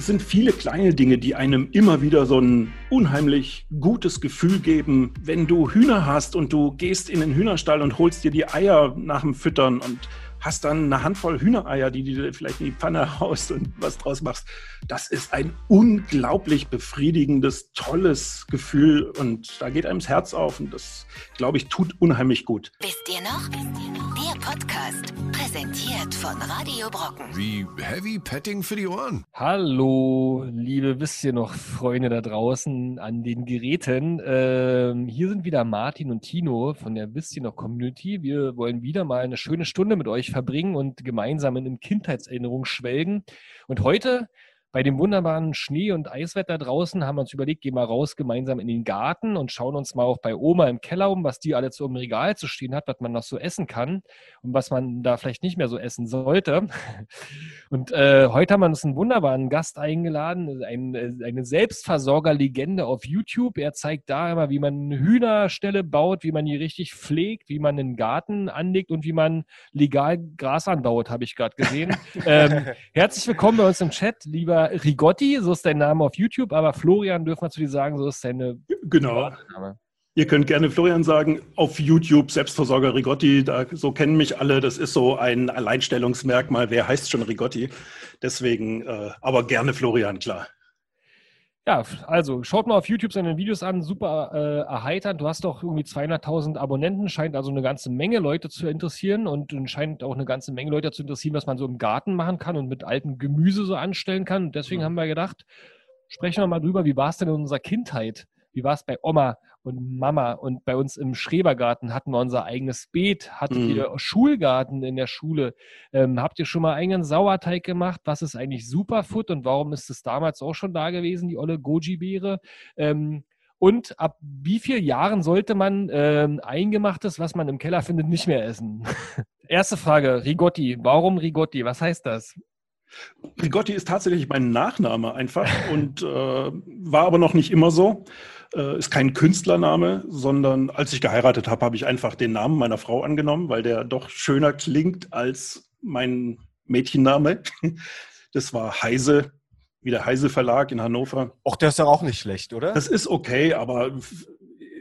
Es sind viele kleine Dinge, die einem immer wieder so ein unheimlich gutes Gefühl geben, wenn du Hühner hast und du gehst in den Hühnerstall und holst dir die Eier nach dem Füttern und hast dann eine Handvoll Hühnereier, die du vielleicht in die Pfanne haust und was draus machst. Das ist ein unglaublich befriedigendes, tolles Gefühl und da geht einem das Herz auf und das, glaube ich, tut unheimlich gut. Wisst ihr noch? Wisst ihr noch? Der Podcast, präsentiert von Radio Brocken. Wie Heavy Petting für die Ohren. Hallo, liebe wisst ihr noch, Freunde da draußen an den Geräten. Ähm, hier sind wieder Martin und Tino von der wisst ihr noch Community. Wir wollen wieder mal eine schöne Stunde mit euch verbringen und gemeinsam in Kindheitserinnerungen schwelgen. Und heute bei dem wunderbaren Schnee- und Eiswetter draußen haben wir uns überlegt, gehen wir raus gemeinsam in den Garten und schauen uns mal auch bei Oma im Keller um, was die alles so im Regal zu stehen hat, was man noch so essen kann und was man da vielleicht nicht mehr so essen sollte. Und äh, heute haben wir uns einen wunderbaren Gast eingeladen, ein, äh, eine Selbstversorgerlegende auf YouTube. Er zeigt da immer, wie man eine Hühnerstelle baut, wie man die richtig pflegt, wie man einen Garten anlegt und wie man legal Gras anbaut, habe ich gerade gesehen. ähm, herzlich willkommen bei uns im Chat, lieber Rigotti, so ist dein Name auf YouTube, aber Florian dürfen wir zu dir sagen, so ist deine Genau. Name. Ihr könnt gerne Florian sagen, auf YouTube Selbstversorger Rigotti, da, so kennen mich alle, das ist so ein Alleinstellungsmerkmal, wer heißt schon Rigotti, deswegen, äh, aber gerne Florian, klar. Ja, also schaut mal auf YouTube seine Videos an, super äh, erheiternd. Du hast doch irgendwie 200.000 Abonnenten, scheint also eine ganze Menge Leute zu interessieren und, und, scheint auch eine ganze Menge Leute zu interessieren, was man so im Garten machen kann und mit altem Gemüse so anstellen kann. Und deswegen mhm. haben wir gedacht, sprechen wir mal drüber, wie war es denn in unserer Kindheit? Wie war es bei Oma und Mama? Und bei uns im Schrebergarten hatten wir unser eigenes Beet, hattet mhm. ihr Schulgarten in der Schule. Ähm, habt ihr schon mal eigenen Sauerteig gemacht? Was ist eigentlich Superfood und warum ist es damals auch schon da gewesen, die olle Goji-Beere? Ähm, und ab wie vielen Jahren sollte man ähm, Eingemachtes, was man im Keller findet, nicht mehr essen? Erste Frage, Rigotti. Warum Rigotti? Was heißt das? Rigotti ist tatsächlich mein Nachname einfach und äh, war aber noch nicht immer so. Äh, ist kein Künstlername, sondern als ich geheiratet habe, habe ich einfach den Namen meiner Frau angenommen, weil der doch schöner klingt als mein Mädchenname. Das war Heise, wie der Heise Verlag in Hannover. Och, der ist doch auch nicht schlecht, oder? Das ist okay, aber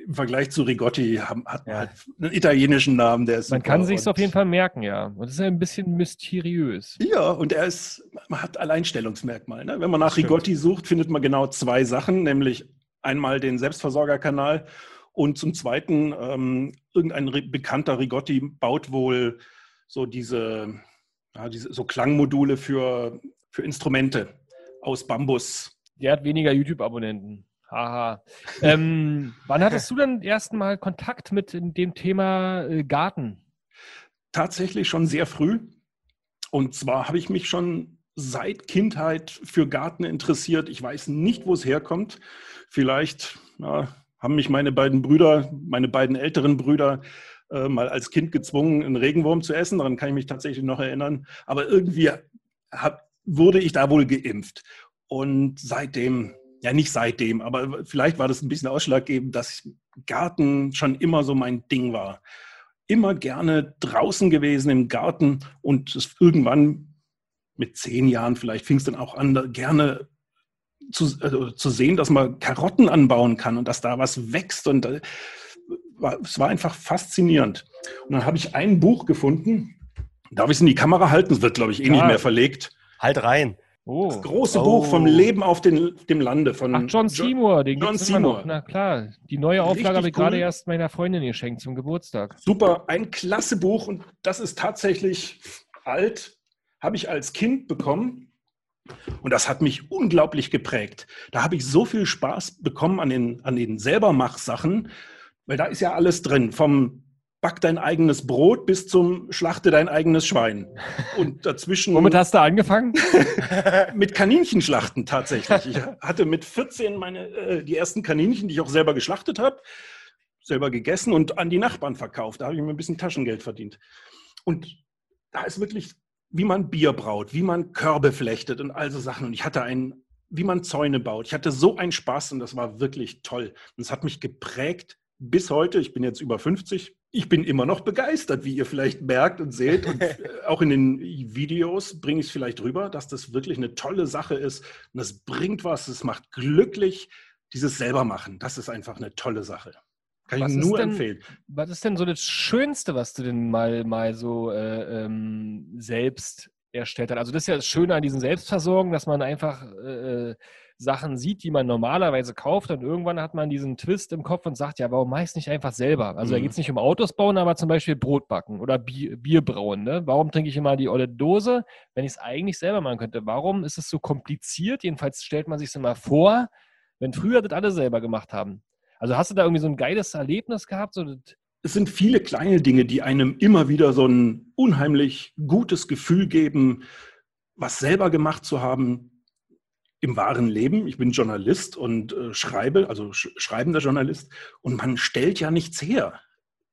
im Vergleich zu Rigotti hat man ja. halt einen italienischen Namen, der ist. Man kann sich auf jeden Fall merken, ja. Und das ist ein bisschen mysteriös. Ja, und er ist, man hat Alleinstellungsmerkmal. Ne? Wenn man nach Rigotti sucht, findet man genau zwei Sachen, nämlich einmal den Selbstversorgerkanal und zum Zweiten ähm, irgendein bekannter Rigotti baut wohl so diese, ja, diese so Klangmodule für, für Instrumente aus Bambus. Der hat weniger YouTube-Abonnenten. Haha. ähm, wann hattest du denn ersten Mal Kontakt mit dem Thema äh, Garten? Tatsächlich schon sehr früh. Und zwar habe ich mich schon seit Kindheit für Garten interessiert. Ich weiß nicht, wo es herkommt. Vielleicht na, haben mich meine beiden Brüder, meine beiden älteren Brüder, äh, mal als Kind gezwungen, einen Regenwurm zu essen. Daran kann ich mich tatsächlich noch erinnern. Aber irgendwie hab, wurde ich da wohl geimpft. Und seitdem ja nicht seitdem, aber vielleicht war das ein bisschen ausschlaggebend, dass Garten schon immer so mein Ding war. Immer gerne draußen gewesen im Garten und es irgendwann mit zehn Jahren vielleicht fing es dann auch an, gerne zu, also zu sehen, dass man Karotten anbauen kann und dass da was wächst und äh, war, es war einfach faszinierend. Und dann habe ich ein Buch gefunden. Darf ich es in die Kamera halten? Es wird, glaube ich, eh ja. nicht mehr verlegt. Halt rein. Oh. Das große oh. Buch vom Leben auf den, dem Lande von Ach, John Seymour, den John Seymour. Na klar, die neue Auflage habe ich cool. gerade erst meiner Freundin geschenkt zum Geburtstag. Super, ein klasse Buch und das ist tatsächlich alt, habe ich als Kind bekommen und das hat mich unglaublich geprägt. Da habe ich so viel Spaß bekommen an den, an den Selbermach-Sachen, weil da ist ja alles drin, vom back dein eigenes Brot bis zum Schlachte dein eigenes Schwein. Und dazwischen. Womit hast du angefangen? mit Kaninchenschlachten tatsächlich. Ich hatte mit 14 meine, äh, die ersten Kaninchen, die ich auch selber geschlachtet habe, selber gegessen und an die Nachbarn verkauft. Da habe ich mir ein bisschen Taschengeld verdient. Und da ist wirklich, wie man Bier braut, wie man Körbe flechtet und all so Sachen. Und ich hatte einen, wie man Zäune baut. Ich hatte so einen Spaß und das war wirklich toll. Und es hat mich geprägt bis heute. Ich bin jetzt über 50 ich bin immer noch begeistert, wie ihr vielleicht merkt und seht. Und äh, auch in den Videos bringe ich es vielleicht rüber, dass das wirklich eine tolle Sache ist. Und das bringt was, es macht glücklich. Dieses selber machen, das ist einfach eine tolle Sache. Kann Was ich ist nur denn- empfehlen. Was ist denn so das Schönste, was du denn mal, mal so äh, ähm, selbst erstellt hast? Also das ist ja das Schöne an diesen Selbstversorgen, dass man einfach äh, Sachen sieht, die man normalerweise kauft und irgendwann hat man diesen Twist im Kopf und sagt, ja, warum mache ich es nicht einfach selber? Also da Mhm. geht es nicht um Autos bauen, aber zum Beispiel Brot backen oder Bier, Bier brauen. Ne? Warum trinke ich immer die olle Dose, wenn ich es eigentlich selber machen könnte? Warum ist es so kompliziert? Jedenfalls stellt man sich es immer vor, wenn früher das alle selber gemacht haben. Also hast du da irgendwie so ein geiles Erlebnis gehabt? So, Es sind viele kleine Dinge, die einem immer wieder so ein unheimlich gutes Gefühl geben, was selber gemacht zu haben im wahren Leben. Ich bin Journalist und äh, schreibe, also sch schreibender Journalist, und man stellt ja nichts her.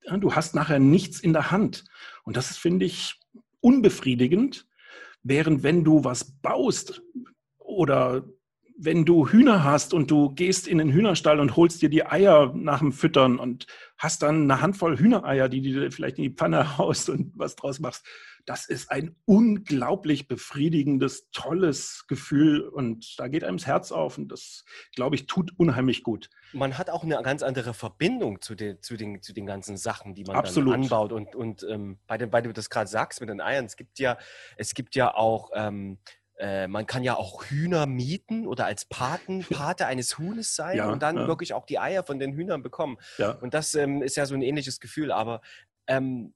Ja, du hast nachher nichts in der Hand. Und das finde ich, unbefriedigend. Während wenn du was baust oder wenn du Hühner hast und du gehst in den Hühnerstall und holst dir die Eier nach dem Füttern und hast dann eine Handvoll Hühnereier, die du dir vielleicht in die Pfanne haust und was draus machst, das ist ein unglaublich befriedigendes, tolles Gefühl und da geht einem das Herz auf und das, glaube ich, tut unheimlich gut. Man hat auch eine ganz andere Verbindung zu den, zu den, zu den ganzen Sachen, die man Absolut. dann anbaut. Und, und ähm, bei dem, weil du das gerade sagst mit den Eiern, es gibt ja, es gibt ja auch, ähm, äh, man kann ja auch Hühner mieten oder als Paten, Pate eines Huhnes sein Ja, und dann ja. wirklich auch die Eier von den Hühnern bekommen. Ja. Und das ähm, ist ja so ein ähnliches Gefühl. Aber ähm,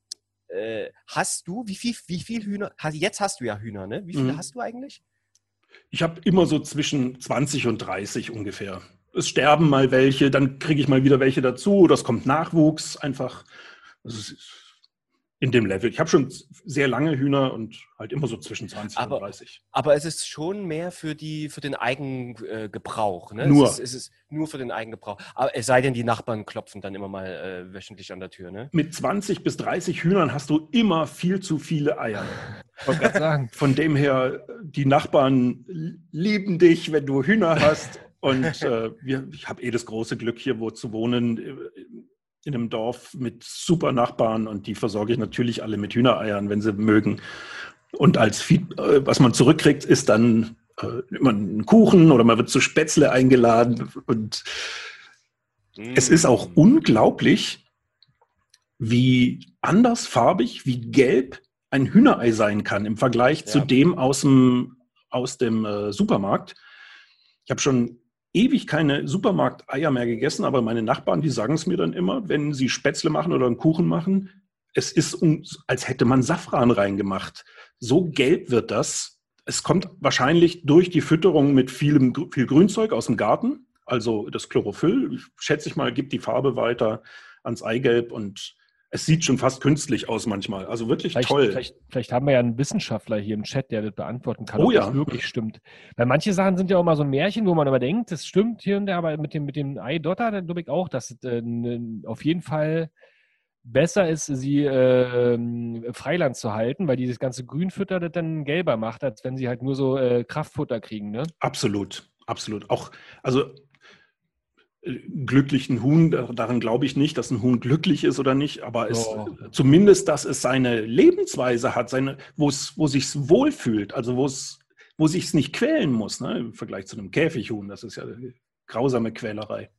äh, hast du, wie viel, wie viel Hühner, hast, jetzt hast du ja Hühner, ne? Wie viele Mhm. hast du eigentlich? Ich habe immer so zwischen 20 und 30 ungefähr. Es sterben mal welche, dann kriege ich mal wieder welche dazu oder es kommt Nachwuchs einfach. Das ist in dem Level. Ich habe schon sehr lange Hühner und halt immer so zwischen 20 Aber- und 30. Aber es ist schon mehr für, die, für den Eigengebrauch. Äh, Gebrauch, ne? Nur. Es ist, es ist nur für den Eigengebrauch. Aber es sei denn, die Nachbarn klopfen dann immer mal äh, wöchentlich an der Tür, ne? Mit 20 bis 30 Hühnern hast du immer viel zu viele Eier. Wollte gerade sagen. Von dem her, die Nachbarn lieben dich, wenn du Hühner hast. Und äh, wir, ich habe eh das große Glück, hier wo zu wohnen, äh, in einem Dorf mit super Nachbarn. Und die versorge ich natürlich alle mit Hühnereiern, wenn sie mögen. Und als Feed, äh, was man zurückkriegt, ist dann äh, immer ein Kuchen oder man wird zu Spätzle eingeladen. Und es ist auch Mm. unglaublich, wie andersfarbig, wie gelb ein Hühnerei sein kann im Vergleich zu Ja. dem aus dem, aus dem äh, Supermarkt. Ich habe schon ewig keine Supermarkteier mehr gegessen, aber meine Nachbarn, die sagen es mir dann immer, wenn sie Spätzle machen oder einen Kuchen machen, es ist, als hätte man Safran reingemacht. So gelb wird das. Es kommt wahrscheinlich durch die Fütterung mit vielem, viel Grünzeug aus dem Garten, also das Chlorophyll, schätze ich mal, gibt die Farbe weiter ans Eigelb und es sieht schon fast künstlich aus manchmal. Also wirklich Vielleicht, toll. Vielleicht, vielleicht haben wir ja einen Wissenschaftler hier im Chat, der das beantworten kann, Oh ob ja. das wirklich stimmt. Weil manche Sachen sind ja auch mal so Märchen, wo man aber denkt, das stimmt hier und da, aber mit dem, mit dem Eidotter, da glaube ich auch, dass es äh, ne- auf jeden Fall besser ist, sie äh, Freiland zu halten, weil dieses ganze Grünfutter das dann gelber macht, als wenn sie halt nur so äh, Kraftfutter kriegen. Ne? Absolut, absolut. Auch, also glücklichen Huhn, da- daran glaube ich nicht, dass ein Huhn glücklich ist oder nicht, aber es, Oh. zumindest, dass es seine Lebensweise hat, seine, wo es, wo sich wohlfühlt, also wo es, wo sich nicht quälen muss, ne, im Vergleich zu einem Käfighuhn. Das ist ja eine grausame Quälerei.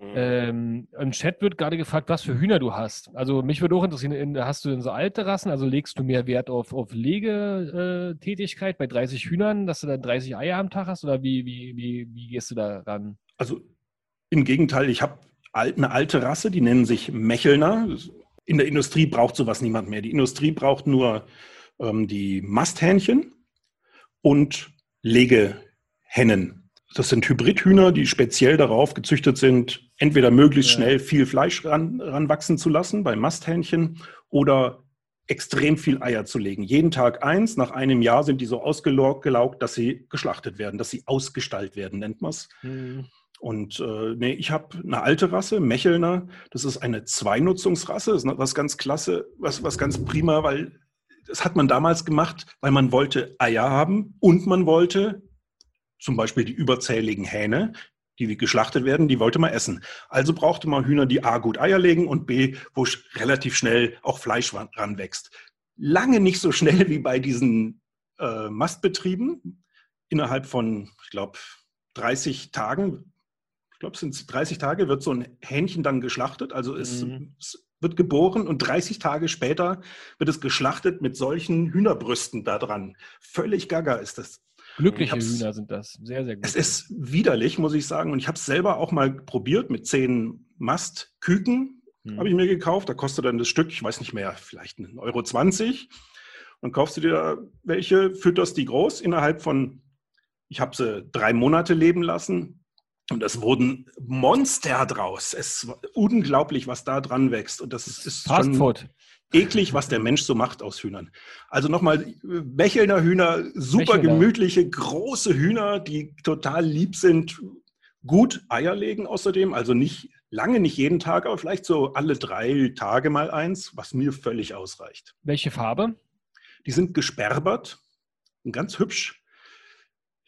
Mhm. Ähm, Im Chat wird gerade gefragt, was für Hühner du hast. Also mich würde auch interessieren, in, hast du denn so alte Rassen? Also legst du mehr Wert auf, auf Legetätigkeit bei 30 Hühnern, dass du dann 30 Eier am Tag hast? Oder wie, wie, wie, wie gehst du da ran? Also im Gegenteil, ich habe eine alte Rasse, die nennen sich Mechelner. In der Industrie braucht sowas niemand mehr. Die Industrie braucht nur ähm, die Masthähnchen und Legehennen. Das sind Hybridhühner, die speziell darauf gezüchtet sind, entweder möglichst Ja. schnell viel Fleisch ran, ranwachsen zu lassen bei Masthähnchen oder extrem viel Eier zu legen. Jeden Tag eins. Nach einem Jahr sind die so ausgelaugt, dass sie geschlachtet werden, dass sie ausgestallt werden, nennt man es. Und äh, nee, ich habe eine alte Rasse, Mechelner. Das ist eine Zweinutzungsrasse. Das ist was ganz klasse, was, was ganz prima, weil das hat man damals gemacht, weil man wollte Eier haben und man wollte zum Beispiel die überzähligen Hähne die geschlachtet werden, die wollte man essen. Also brauchte man Hühner, die A gut Eier legen und B, wo relativ schnell auch Fleisch ran- ranwächst. Lange nicht so schnell wie bei diesen äh, Mastbetrieben. Innerhalb von, ich glaube, 30 Tagen, ich glaube, es sind 30 Tage, wird so ein Hähnchen dann geschlachtet. Also es, Mhm. es wird geboren und 30 Tage später wird es geschlachtet mit solchen Hühnerbrüsten da dran. Völlig gaga ist das. Glückliche Hühner sind das. Sehr, sehr gut. Es ist widerlich, muss ich sagen. Und ich habe es selber auch mal probiert mit zehn Mastküken. Hm. Habe ich mir gekauft. Da kostet dann das Stück, ich weiß nicht mehr, vielleicht 1,20 Euro. 20. Dann kaufst du dir welche, fütterst die groß innerhalb von, ich habe sie drei Monate leben lassen. Und es wurden Monster draus. Es war unglaublich, was da dran wächst. Und das ist, ist Fast schon Food. eklig, was der Mensch so macht aus Hühnern. Also nochmal, Bechelner Hühner, super Bechelner. gemütliche, große Hühner, die total lieb sind, gut Eier legen außerdem, also nicht lange, nicht jeden Tag, aber vielleicht so alle drei Tage mal eins, was mir völlig ausreicht. Welche Farbe? Die sind gesperbert und ganz hübsch.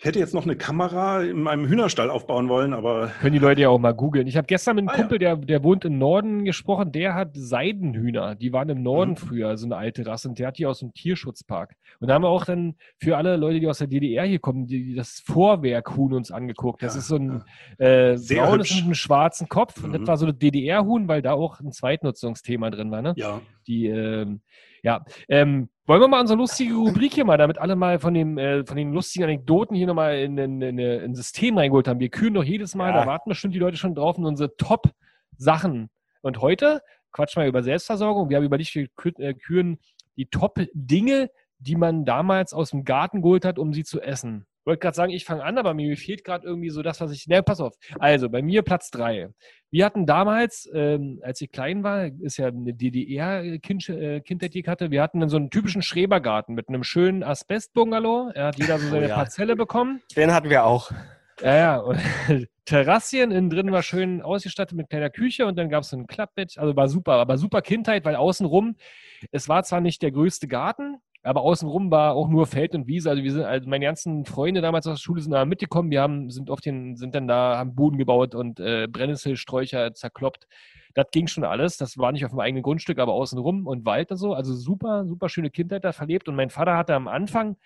Ich hätte jetzt noch eine Kamera in meinem Hühnerstall aufbauen wollen, aber Können die Leute ja auch mal googeln. Ich habe gestern mit einem Ah. Kumpel, der, der wohnt im Norden, gesprochen. Der hat Seidenhühner. Die waren im Norden Mhm. früher, so eine alte Rasse. Und der hat die aus dem Tierschutzpark. Und da haben wir auch dann für alle Leute, die aus der DDR hier kommen, die, die das Vorwerkhuhn uns angeguckt. Das Ja, ist so ein ja. äh, Sehr braunes mit einem schwarzen Kopf. Und das Mhm. war so ein DDR-Huhn, weil da auch ein Zweitnutzungsthema drin war. Ne? ja, Die, ähm, ja, ähm, wollen wir mal unsere lustige Rubrik hier mal, damit alle mal von, dem, äh, von den lustigen Anekdoten hier nochmal in, in, in, in ein System reingeholt haben. Wir küren doch jedes Mal, Ja. da warten bestimmt die Leute schon drauf, in unsere Top-Sachen. Und heute quatschen wir über Selbstversorgung. Wir haben überlegt, wir äh, küren die Top-Dinge, die man damals aus dem Garten geholt hat, um sie zu essen. Ich wollte gerade sagen, ich fange an, aber mir fehlt gerade irgendwie so das, was ich. Ne, pass auf. Also, bei mir Platz drei. Wir hatten damals, ähm, als ich klein war, ist ja eine DDR-Kindheit, die ich hatte, wir hatten dann so einen typischen Schrebergarten mit einem schönen Asbest-Bungalow. Er hat jeder so Oh seine ja. Parzelle bekommen. Den hatten wir auch. Ja, ja. Und Terrassien, innen drin war schön ausgestattet mit kleiner Küche und dann gab es so ein Klappbett. Also war super, aber super Kindheit, weil außenrum, es war zwar nicht der größte Garten, aber außenrum war auch nur Feld und Wiese. Also wir sind, also meine ganzen Freunde damals aus der Schule sind da mitgekommen. Wir haben, sind auf den, sind dann da, haben Boden gebaut und äh, Brennnesselsträucher zerkloppt. Das ging schon alles. Das war nicht auf dem eigenen Grundstück, aber außenrum und Wald und so. Also super, super schöne Kindheit da verlebt. Und mein Vater hatte am Anfang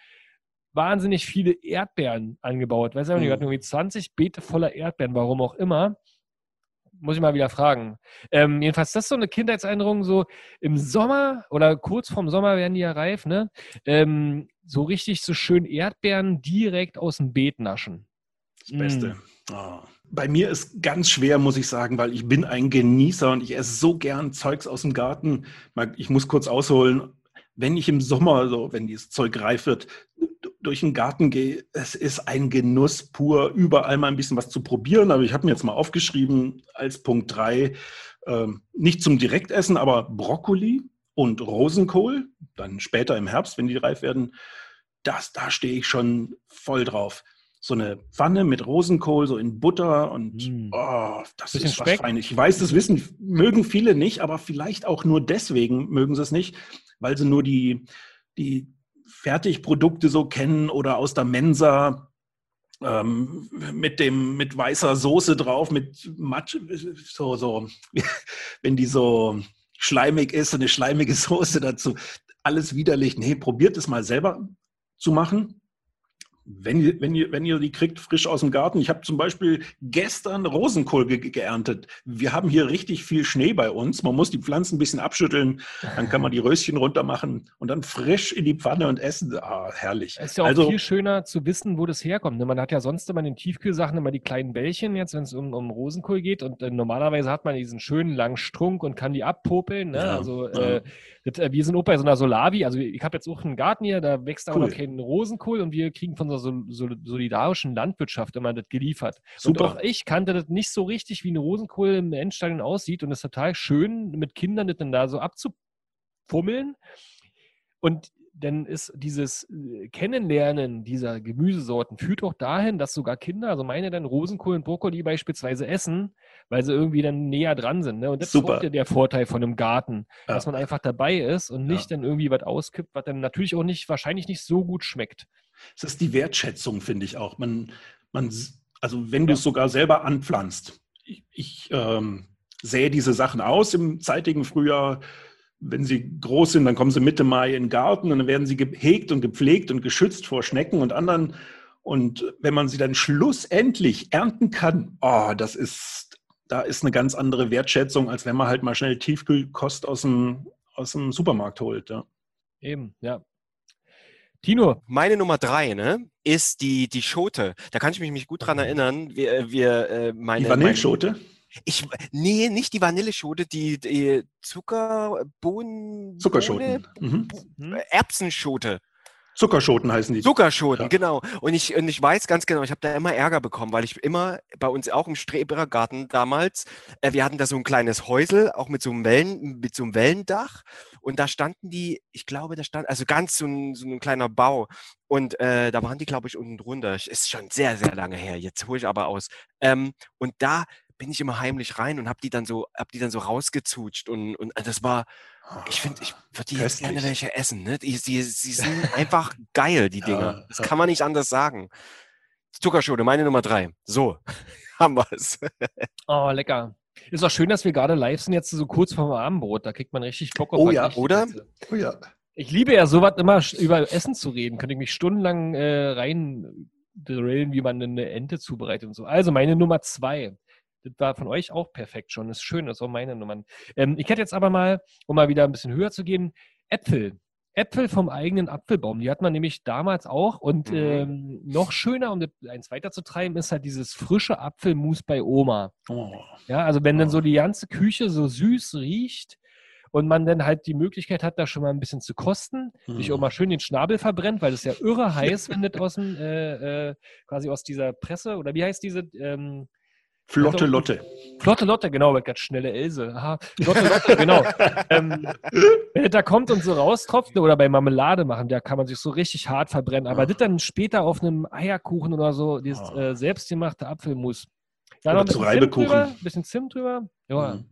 wahnsinnig viele Erdbeeren angebaut. Weiß ich nicht, wir Mhm. hatten irgendwie 20 Beete voller Erdbeeren, warum auch immer. Muss ich mal wieder fragen. Ähm, jedenfalls, das ist so eine Kindheitserinnerung, so im Sommer oder kurz vorm Sommer werden die ja reif, ne? Ähm, so richtig so schön Erdbeeren direkt aus dem Beet naschen. Das Beste. Mm. Ah. Bei mir ist ganz schwer, muss ich sagen, weil ich bin ein Genießer und ich esse so gern Zeugs aus dem Garten. Ich muss kurz ausholen. Wenn ich im Sommer, so wenn dieses Zeug reif wird, durch den Garten gehe, es ist ein Genuss pur, überall mal ein bisschen was zu probieren. Aber ich habe mir jetzt mal aufgeschrieben als Punkt 3, ähm, nicht zum Direktessen, aber Brokkoli und Rosenkohl, dann später im Herbst, wenn die reif werden, das, da stehe ich schon voll drauf. So eine Pfanne mit Rosenkohl, so in Butter und Mm. oh, das ist was Speck? Feines. Ich weiß, das wissen, mögen viele nicht, aber vielleicht auch nur deswegen mögen sie es nicht, weil sie nur die, die Fertigprodukte so kennen oder aus der Mensa ähm, mit dem mit weißer Soße drauf, mit Matsch, so, so, wenn die so schleimig ist, eine schleimige Soße dazu. Alles widerlich. Nee, probiert es mal selber zu machen. Wenn ihr, wenn, ihr, wenn ihr die kriegt, frisch aus dem Garten. Ich habe zum Beispiel gestern Rosenkohl ge geerntet. Wir haben hier richtig viel Schnee bei uns. Man muss die Pflanzen ein bisschen abschütteln, dann kann man die Röschen runter machen und dann frisch in die Pfanne und essen. Ah, herrlich. Es ist ja auch also, viel schöner zu wissen, wo das herkommt. Man hat ja sonst immer in den Tiefkühlsachen immer die kleinen Bällchen, jetzt wenn es um, um Rosenkohl geht. Und äh, normalerweise hat man diesen schönen langen Strunk und kann die abpopeln. Ne? Ja, also ja. Das, äh, wir sind auch bei so einer Solavi. Also ich habe jetzt auch einen Garten hier, da wächst Cool. noch kein Rosenkohl und wir kriegen von so, so, so solidarischen Landwirtschaft immer das geliefert. Super. Und auch ich kannte das nicht so richtig, wie ein Rosenkohl im Endstadion aussieht. Und es ist total schön, mit Kindern das dann da so abzufummeln. Und dann ist dieses äh, Kennenlernen dieser Gemüsesorten führt auch dahin, dass sogar Kinder, also meine dann Rosenkohl und Brokkoli beispielsweise essen, weil sie irgendwie dann näher dran sind. Ne? Und das Super. ist auch der, Vorteil von einem Garten, Ja. dass man einfach dabei ist und nicht Ja. dann irgendwie was auskippt, was dann natürlich auch nicht, wahrscheinlich nicht so gut schmeckt. Es ist die Wertschätzung, finde ich auch. Man, man, Also wenn du es sogar selber anpflanzt. Ich, ich ähm, sähe diese Sachen aus im zeitigen Frühjahr. Wenn sie groß sind, dann kommen sie Mitte Mai in den Garten und dann werden sie gehegt und gepflegt und geschützt vor Schnecken und anderen. Und wenn man sie dann schlussendlich ernten kann, oh, das ist, da ist eine ganz andere Wertschätzung, als wenn man halt mal schnell Tiefkühlkost aus dem, aus dem Supermarkt holt. Ja. Eben, ja. Tino, Meine Nummer drei, ne, ist die, die Schote. Da kann ich mich, mich gut dran erinnern. Wir, wir, äh, meine, Die Vanilleschote? Meine, ich, nee, nicht die Vanilleschote, die, die Zuckerbohnen. Zuckerschoten. Mhm. Bohnen- Erbsenschote. Zuckerschoten heißen die. Zuckerschoten, Ja. genau. Und ich, und ich weiß ganz genau, ich habe da immer Ärger bekommen, weil ich immer bei uns auch im Strebergarten damals, äh, wir hatten da so ein kleines Häusel, auch mit so einem Wellen, mit so einem Wellendach. Und da standen die, ich glaube, da stand, also ganz so ein, so ein kleiner Bau. Und äh, da waren die, glaube ich, unten drunter. Ist schon sehr, sehr lange her. Jetzt hole ich aber aus. Ähm, und da bin ich immer heimlich rein und habe die dann so, hab die dann so rausgezutscht. Und, und das war, ich finde, ich würde die jetzt gerne Köstlich. welche essen. Ne? Die, die, die sind einfach geil, die Ja, Dinger. Das kann man nicht anders sagen. Zuckerschote, meine Nummer drei. So, haben wir es. oh, lecker. Ist auch schön, dass wir gerade live sind, jetzt so kurz vorm Abendbrot. Da kriegt man richtig Bock auf Oh ja, oder? Geiles. Oh ja. Ich liebe ja sowas immer über Essen zu reden. Könnte ich mich stundenlang äh, rein drillen, wie man eine Ente zubereitet und so. Also meine Nummer zwei. Das war von euch auch perfekt schon. Ist schön, das ist auch meine Nummern. Ähm, ich hätte jetzt aber mal, um mal wieder ein bisschen höher zu gehen, Äpfel. Äpfel vom eigenen Apfelbaum. Die hat man nämlich damals auch. Und Mhm. ähm, noch schöner, um das eins weiterzutreiben, ist halt dieses frische Apfelmus bei Oma. Oh. Ja, also wenn dann Oh. so die ganze Küche so süß riecht und man dann halt die Möglichkeit hat, da schon mal ein bisschen zu kosten, sich Mhm. mal schön den Schnabel verbrennt, weil das ja irre heiß, wenn das aus dem, äh, äh, quasi aus dieser Presse, oder wie heißt diese, ähm, Flotte Lotte. Flotte Lotte, genau, weil ganz schnelle Else. Aha, Flotte Lotte, genau. ähm, wenn das da kommt und so raustropft, oder bei Marmelade machen, da kann man sich so richtig hart verbrennen. Aber Ah. das dann später auf einem Eierkuchen oder so, dieses Ah. äh, selbstgemachte Apfelmus. Ja, Oder noch ein zu bisschen Zimt Reibekuchen. drüber, ein bisschen Zimt drüber. Ja. Mhm.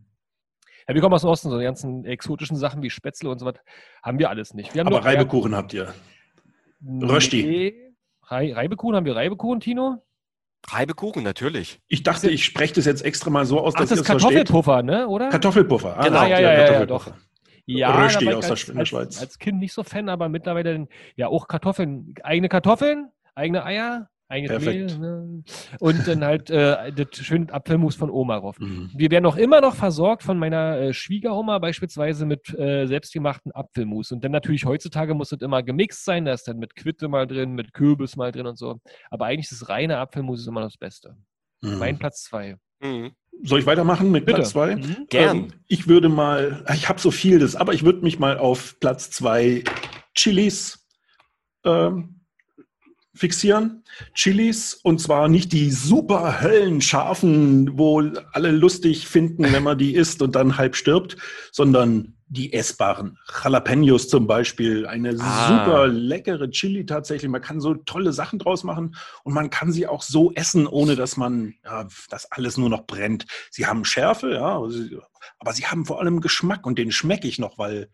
ja, wir kommen aus dem Osten, so die ganzen exotischen Sachen wie Spätzle und so was haben wir alles nicht. Wir Aber Reibekuchen habt ihr. Rösti. Nee. Rei Reibekuchen, haben wir Reibekuchen, Tino? Reibekuchen, natürlich. Ich dachte, ich spreche das jetzt extra mal so aus, Ach, dass das ist es versteht. Kartoffelpuffer, ne? Oder? Kartoffelpuffer. Ah, Genau. Ja, ja, ja, ja, Kartoffelpuffer. Ja, Rösti aus als, der als, Schweiz. als Kind nicht so Fan, aber mittlerweile ja auch Kartoffeln. Eigene Kartoffeln, eigene Eier, Perfekt. Mehl. Ne? Und dann halt äh, das schöne Apfelmus von Oma drauf. Mhm. Wir werden auch immer noch versorgt von meiner äh, Schwiegeroma beispielsweise mit äh, selbstgemachten Apfelmus. Und dann natürlich heutzutage muss es immer gemixt sein. Da ist dann mit Quitte mal drin, mit Kürbis mal drin und so. Aber eigentlich ist das reine Apfelmus ist immer das Beste. Mhm. Mein Platz zwei. Mhm. Soll ich weitermachen mit Bitte. Platz zwei? Mhm. Gern. Ähm, ich würde mal, ich habe so vieles, aber ich würde mich mal auf Platz zwei Chilis ähm, fixieren. Chilis und zwar nicht die super höllenscharfen, wo alle lustig finden, wenn man die isst und dann halb stirbt, sondern die essbaren. Jalapenos zum Beispiel, eine Ah. super leckere Chili tatsächlich. Man kann so tolle Sachen draus machen und man kann sie auch so essen, ohne dass man ja, das alles nur noch brennt. Sie haben Schärfe, ja, aber sie, haben vor allem Geschmack und den schmecke ich noch, weil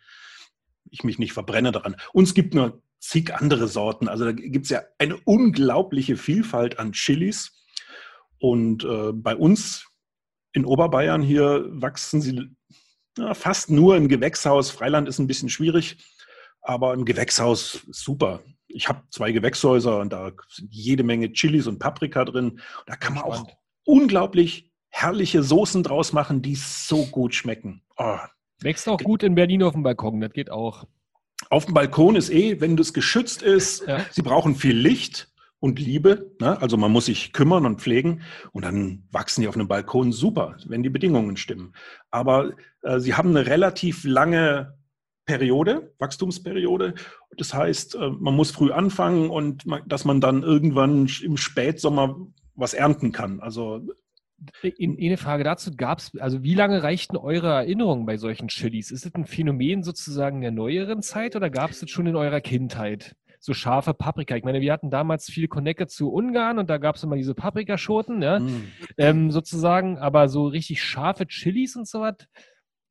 ich mich nicht verbrenne daran. Und es gibt nur zig andere Sorten. Also da gibt es ja eine unglaubliche Vielfalt an Chilis. Und äh, bei uns in Oberbayern hier wachsen sie ja, fast nur im Gewächshaus. Freiland ist ein bisschen schwierig, aber im Gewächshaus super. Ich habe zwei Gewächshäuser und da sind jede Menge Chilis und Paprika drin. Da kann man auch unglaublich herrliche Soßen draus machen, die so gut schmecken. Oh. Wächst auch gut in Berlin auf dem Balkon, das geht auch. Auf dem Balkon ist eh, wenn das geschützt ist, Ja. sie brauchen viel Licht und Liebe. Ne? Also man muss sich kümmern und pflegen und dann wachsen die auf einem Balkon super, wenn die Bedingungen stimmen. Aber äh, sie haben eine relativ lange Periode, Wachstumsperiode. Das heißt, äh, man muss früh anfangen und man, dass man dann irgendwann im Spätsommer was ernten kann. Also eine Frage dazu gab es, also wie lange reichten eure Erinnerungen bei solchen Chilis? Ist es ein Phänomen sozusagen der neueren Zeit oder gab es das schon in eurer Kindheit? So scharfe Paprika. Ich meine, wir hatten damals viel Connecte zu Ungarn und da gab es immer diese Paprikaschoten, ja, mh. ähm, sozusagen, aber so richtig scharfe Chilis und so was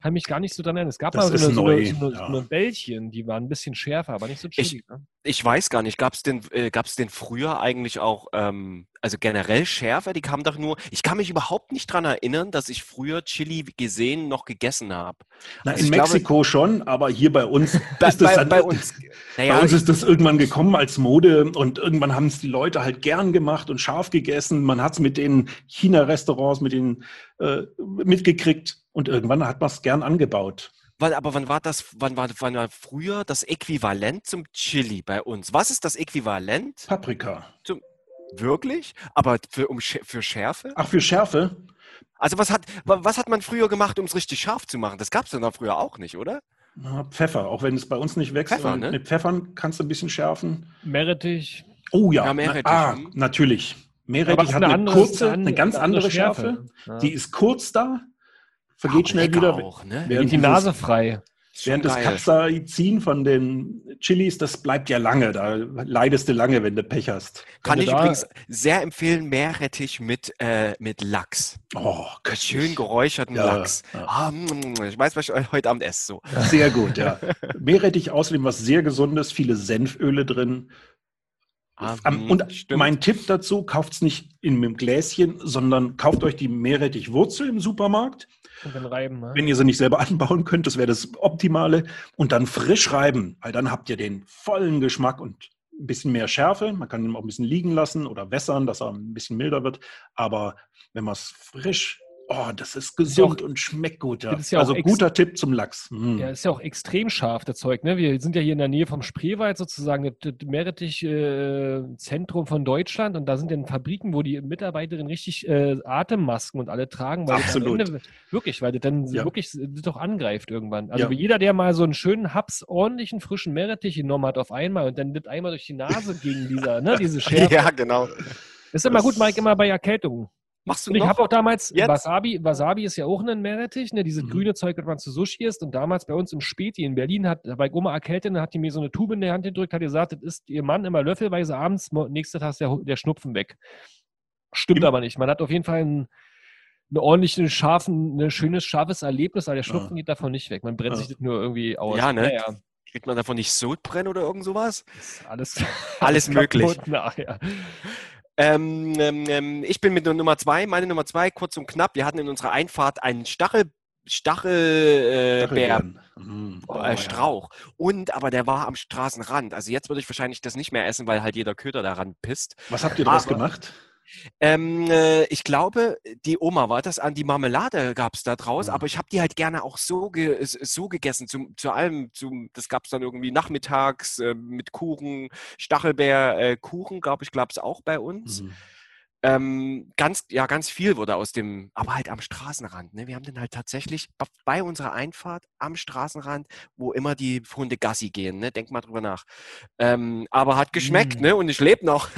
kann mich gar nicht so dran erinnern. Es gab Das mal so eine, neu, so, eine, ja. so eine Bällchen, die waren ein bisschen schärfer, aber nicht so Ich- chili. ne? Ich weiß gar nicht, gab es den, äh, gab's den früher eigentlich auch, ähm, also generell Schärfe, die kam doch nur, ich kann mich überhaupt nicht daran erinnern, dass ich früher Chili gesehen noch gegessen habe. Na, Also in ich glaube- Mexiko schon, aber hier bei uns Bei, ist das bei, bei uns. Naja, bei uns ist das irgendwann gekommen als Mode und irgendwann haben es die Leute halt gern gemacht und scharf gegessen. Man hat es mit den China-Restaurants, mit den äh, mitgekriegt und irgendwann hat man es gern angebaut. Wann, aber wann war das, wann war, wann war früher das Äquivalent zum Chili bei uns? Was ist das Äquivalent? Paprika. Wirklich? Aber für, um, für Schärfe? Ach, für Schärfe? Also was hat, wa- was hat man früher gemacht, um es richtig scharf zu machen? Das gab es dann früher auch nicht, oder? Na, Pfeffer, auch wenn es bei uns nicht wächst. Pfeffer, ne? Mit Pfeffern kannst du ein bisschen schärfen. Meerrettich. Oh ja, Ja, Meerrettich, Na, ah, hm. natürlich. Aber Meerrettich es hat ist eine, andere- kurze, eine eine ganz andere Schärfe. Ja. Die ist kurz da, vergeht Aber schnell wieder. Auch, ne? Während die Nase frei. Während das. Capsaicin von den Chilis, das bleibt ja lange. Da leidest du lange, wenn du Pech hast. Kann ich übrigens sehr empfehlen, Meerrettich mit, äh, mit Lachs. Oh, Mit schön geräucherten Ja, Lachs. ja. Ah, mm, ich weiß, was ich heute Abend esse. So. Sehr gut, ja. Meerrettich außerdem was sehr Gesundes, viele Senföle drin. Ah, mm, Und stimmt. mein Tipp dazu, kauft es nicht in einem Gläschen, sondern kauft euch die Meerrettichwurzel im Supermarkt. Und dann reiben. Ne? Wenn ihr sie nicht selber anbauen könnt, das wäre das Optimale. Und dann frisch reiben, weil dann habt ihr den vollen Geschmack und ein bisschen mehr Schärfe. Man kann ihn auch ein bisschen liegen lassen oder wässern, dass er ein bisschen milder wird. Aber wenn man es frisch, oh, das ist gesund und schmeckt gut. Ja. ist auch also guter Tipp zum Lachs. Mm. Ja, ist ja auch extrem scharf, das Zeug. Ne? Wir sind ja hier in der Nähe vom Spreewald sozusagen, das, Meerrettich-Zentrum von Deutschland. Und da sind dann Fabriken, wo die Mitarbeiterinnen richtig äh, Atemmasken und alle tragen. Absolut. Ende, wirklich, weil das dann Ja. wirklich das doch angreift irgendwann. Also jeder, der mal so einen schönen Haps, ordentlichen, frischen Meerrettich genommen hat auf einmal und dann das einmal durch die Nase gegen dieser, ne, diese Schärfe. Ja, genau. ist immer gut, Das- Mike, immer bei Erkältungen. Machst du Und ich habe auch damals Jetzt? Wasabi. Wasabi ist ja auch ein Meerrettich, ne? dieses Mhm. grüne Zeug, das man zu Sushi isst. Und damals bei uns im Späti in Berlin hat bei Oma erkältet, hat die mir so eine Tube in der Hand gedrückt, hat gesagt, das ist ihr Mann immer löffelweise abends, nächster Tag ist der, der Schnupfen weg. Stimmt Im- aber nicht. Man hat auf jeden Fall ein, eine ordentliche, scharfen, ein schönes, scharfes Erlebnis, aber der Schnupfen geht davon nicht weg. Man brennt Ah. sich das nur irgendwie aus. Ja, ne? Ja, ja. Kriegt man davon nicht Sodbrennen oder irgend sowas? Ist alles, Alles möglich. kaputt nachher. Ähm, ähm, ähm, ich bin mit der Nummer zwei. Meine Nummer zwei, kurz und knapp. Wir hatten in unserer Einfahrt einen Stachel, Stachelbär. Äh, Stachelbeeren. Mm. Oh, äh, ja. Strauch. Und, aber der war am Straßenrand. Also jetzt würde ich wahrscheinlich das nicht mehr essen, weil halt jeder Köter daran pisst. Was habt ihr daraus gemacht? Ähm, äh, ich glaube, die Oma war das, an die Marmelade gab es da draus, Mhm. aber ich habe die halt gerne auch so, ge so gegessen, zum, zu allem, zum, das gab es dann irgendwie nachmittags äh, mit Kuchen, Stachelbeer, äh, Kuchen, glaube ich, gab es auch bei uns. Mhm. Ähm, ganz, ja, ganz viel wurde aus dem, aber halt am Straßenrand. Ne? Wir haben den halt tatsächlich bei unserer Einfahrt am Straßenrand, wo immer die Hunde Gassi gehen. Ne? Denk mal drüber nach. Ähm, aber hat geschmeckt, Mm. ne? Und ich lebe noch.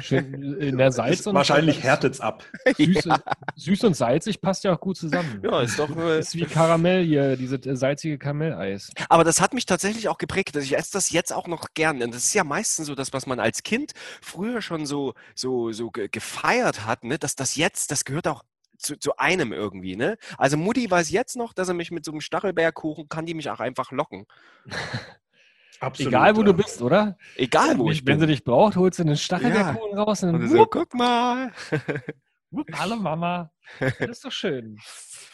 Schön in der Salz Ist und wahrscheinlich härtet's ab. Süß, süß und salzig passt ja auch gut zusammen. ja, ist doch. Äh, ist wie Karamell hier, dieses äh, salzige Karamelleis. Aber das hat mich tatsächlich auch geprägt. Ich esse das jetzt auch noch gern. Und das ist ja meistens so das, was man als Kind früher schon so, so, so gefeiert hat, ne? dass das jetzt, das gehört auch zu, zu einem irgendwie. Ne? Also Mutti weiß jetzt noch, dass er mich mit so einem Stachelbeerkuchen, kann die mich auch einfach locken. Absolut, Egal, wo du ja. bist, oder? Egal, wo Wenn- ich Wenn sie bin. dich braucht, holst du einen Stachelbeerkuchen raus und Und dann so, wupp, guck mal. wupp, hallo Mama. Das ist doch schön.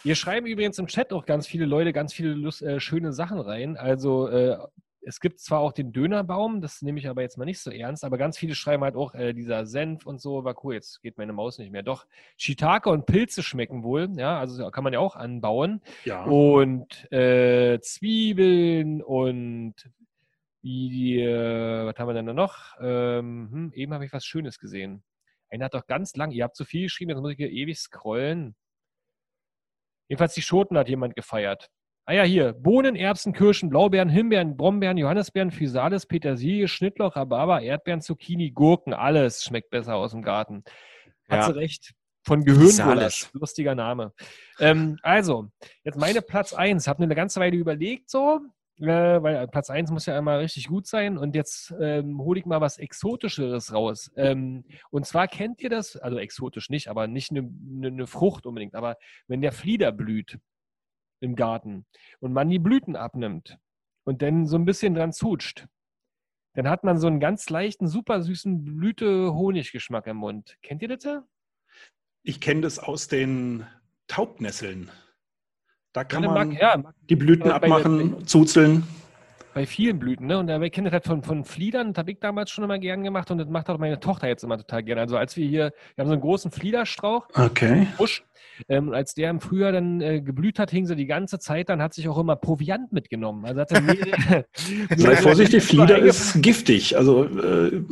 Wir schreiben übrigens im Chat auch ganz viele Leute ganz viele Lust, äh, schöne Sachen rein. Also äh, es gibt zwar auch den Dönerbaum, das nehme ich aber jetzt mal nicht so ernst, aber ganz viele schreiben halt auch, äh, dieser Senf und so, war cool, jetzt geht meine Maus nicht mehr. Doch, Shiitake und Pilze schmecken wohl, ja, also kann man ja auch anbauen. Ja. Und äh, Zwiebeln und wie, äh, was haben wir denn da noch? Ähm, hm, eben habe ich was Schönes gesehen. Einer hat doch ganz lang, ihr habt zu viel geschrieben, jetzt muss ich hier ewig scrollen. Jedenfalls die Schoten hat jemand gefeiert. Ah ja, hier. Bohnen, Erbsen, Kirschen, Blaubeeren, Himbeeren, Brombeeren, Johannisbeeren, Physalis, Petersilie, Schnittlauch, Rhabarber, Erdbeeren, Zucchini, Gurken. Alles schmeckt besser aus dem Garten. Hat Ja. sie recht. Von Gehirngulasch. Lustiger Name. Ähm, also, jetzt meine Platz 1. Habe eine ganze Weile überlegt so, äh, weil Platz 1 muss ja immer richtig gut sein. Und jetzt ähm, hole ich mal was Exotischeres raus. Ähm, und zwar kennt ihr das, also exotisch nicht, aber nicht eine, eine, eine Frucht unbedingt, aber wenn der Flieder blüht im Garten und man die Blüten abnimmt und dann so ein bisschen dran zutscht, dann hat man so einen ganz leichten, super süßen Blüte-Honiggeschmack im Mund. Kennt ihr das? Ich kenne das aus den Taubnesseln. Da kann Ja, man mag- ja, mag- die Blüten äh, abmachen, zuzeln. Bei vielen Blüten, ne? Und dabei kennt das von, von Fliedern, das habe ich damals schon immer gern gemacht und das macht auch meine Tochter jetzt immer total gerne. Also als wir hier, wir haben so einen großen Fliederstrauch, Okay. Busch. Ähm, als der im Frühjahr dann äh, geblüht hat, hing sie die ganze Zeit, dann hat sich auch immer Proviant mitgenommen. Also hat er mehrere, Sei vorsichtig, Flieder ist giftig. Also, äh,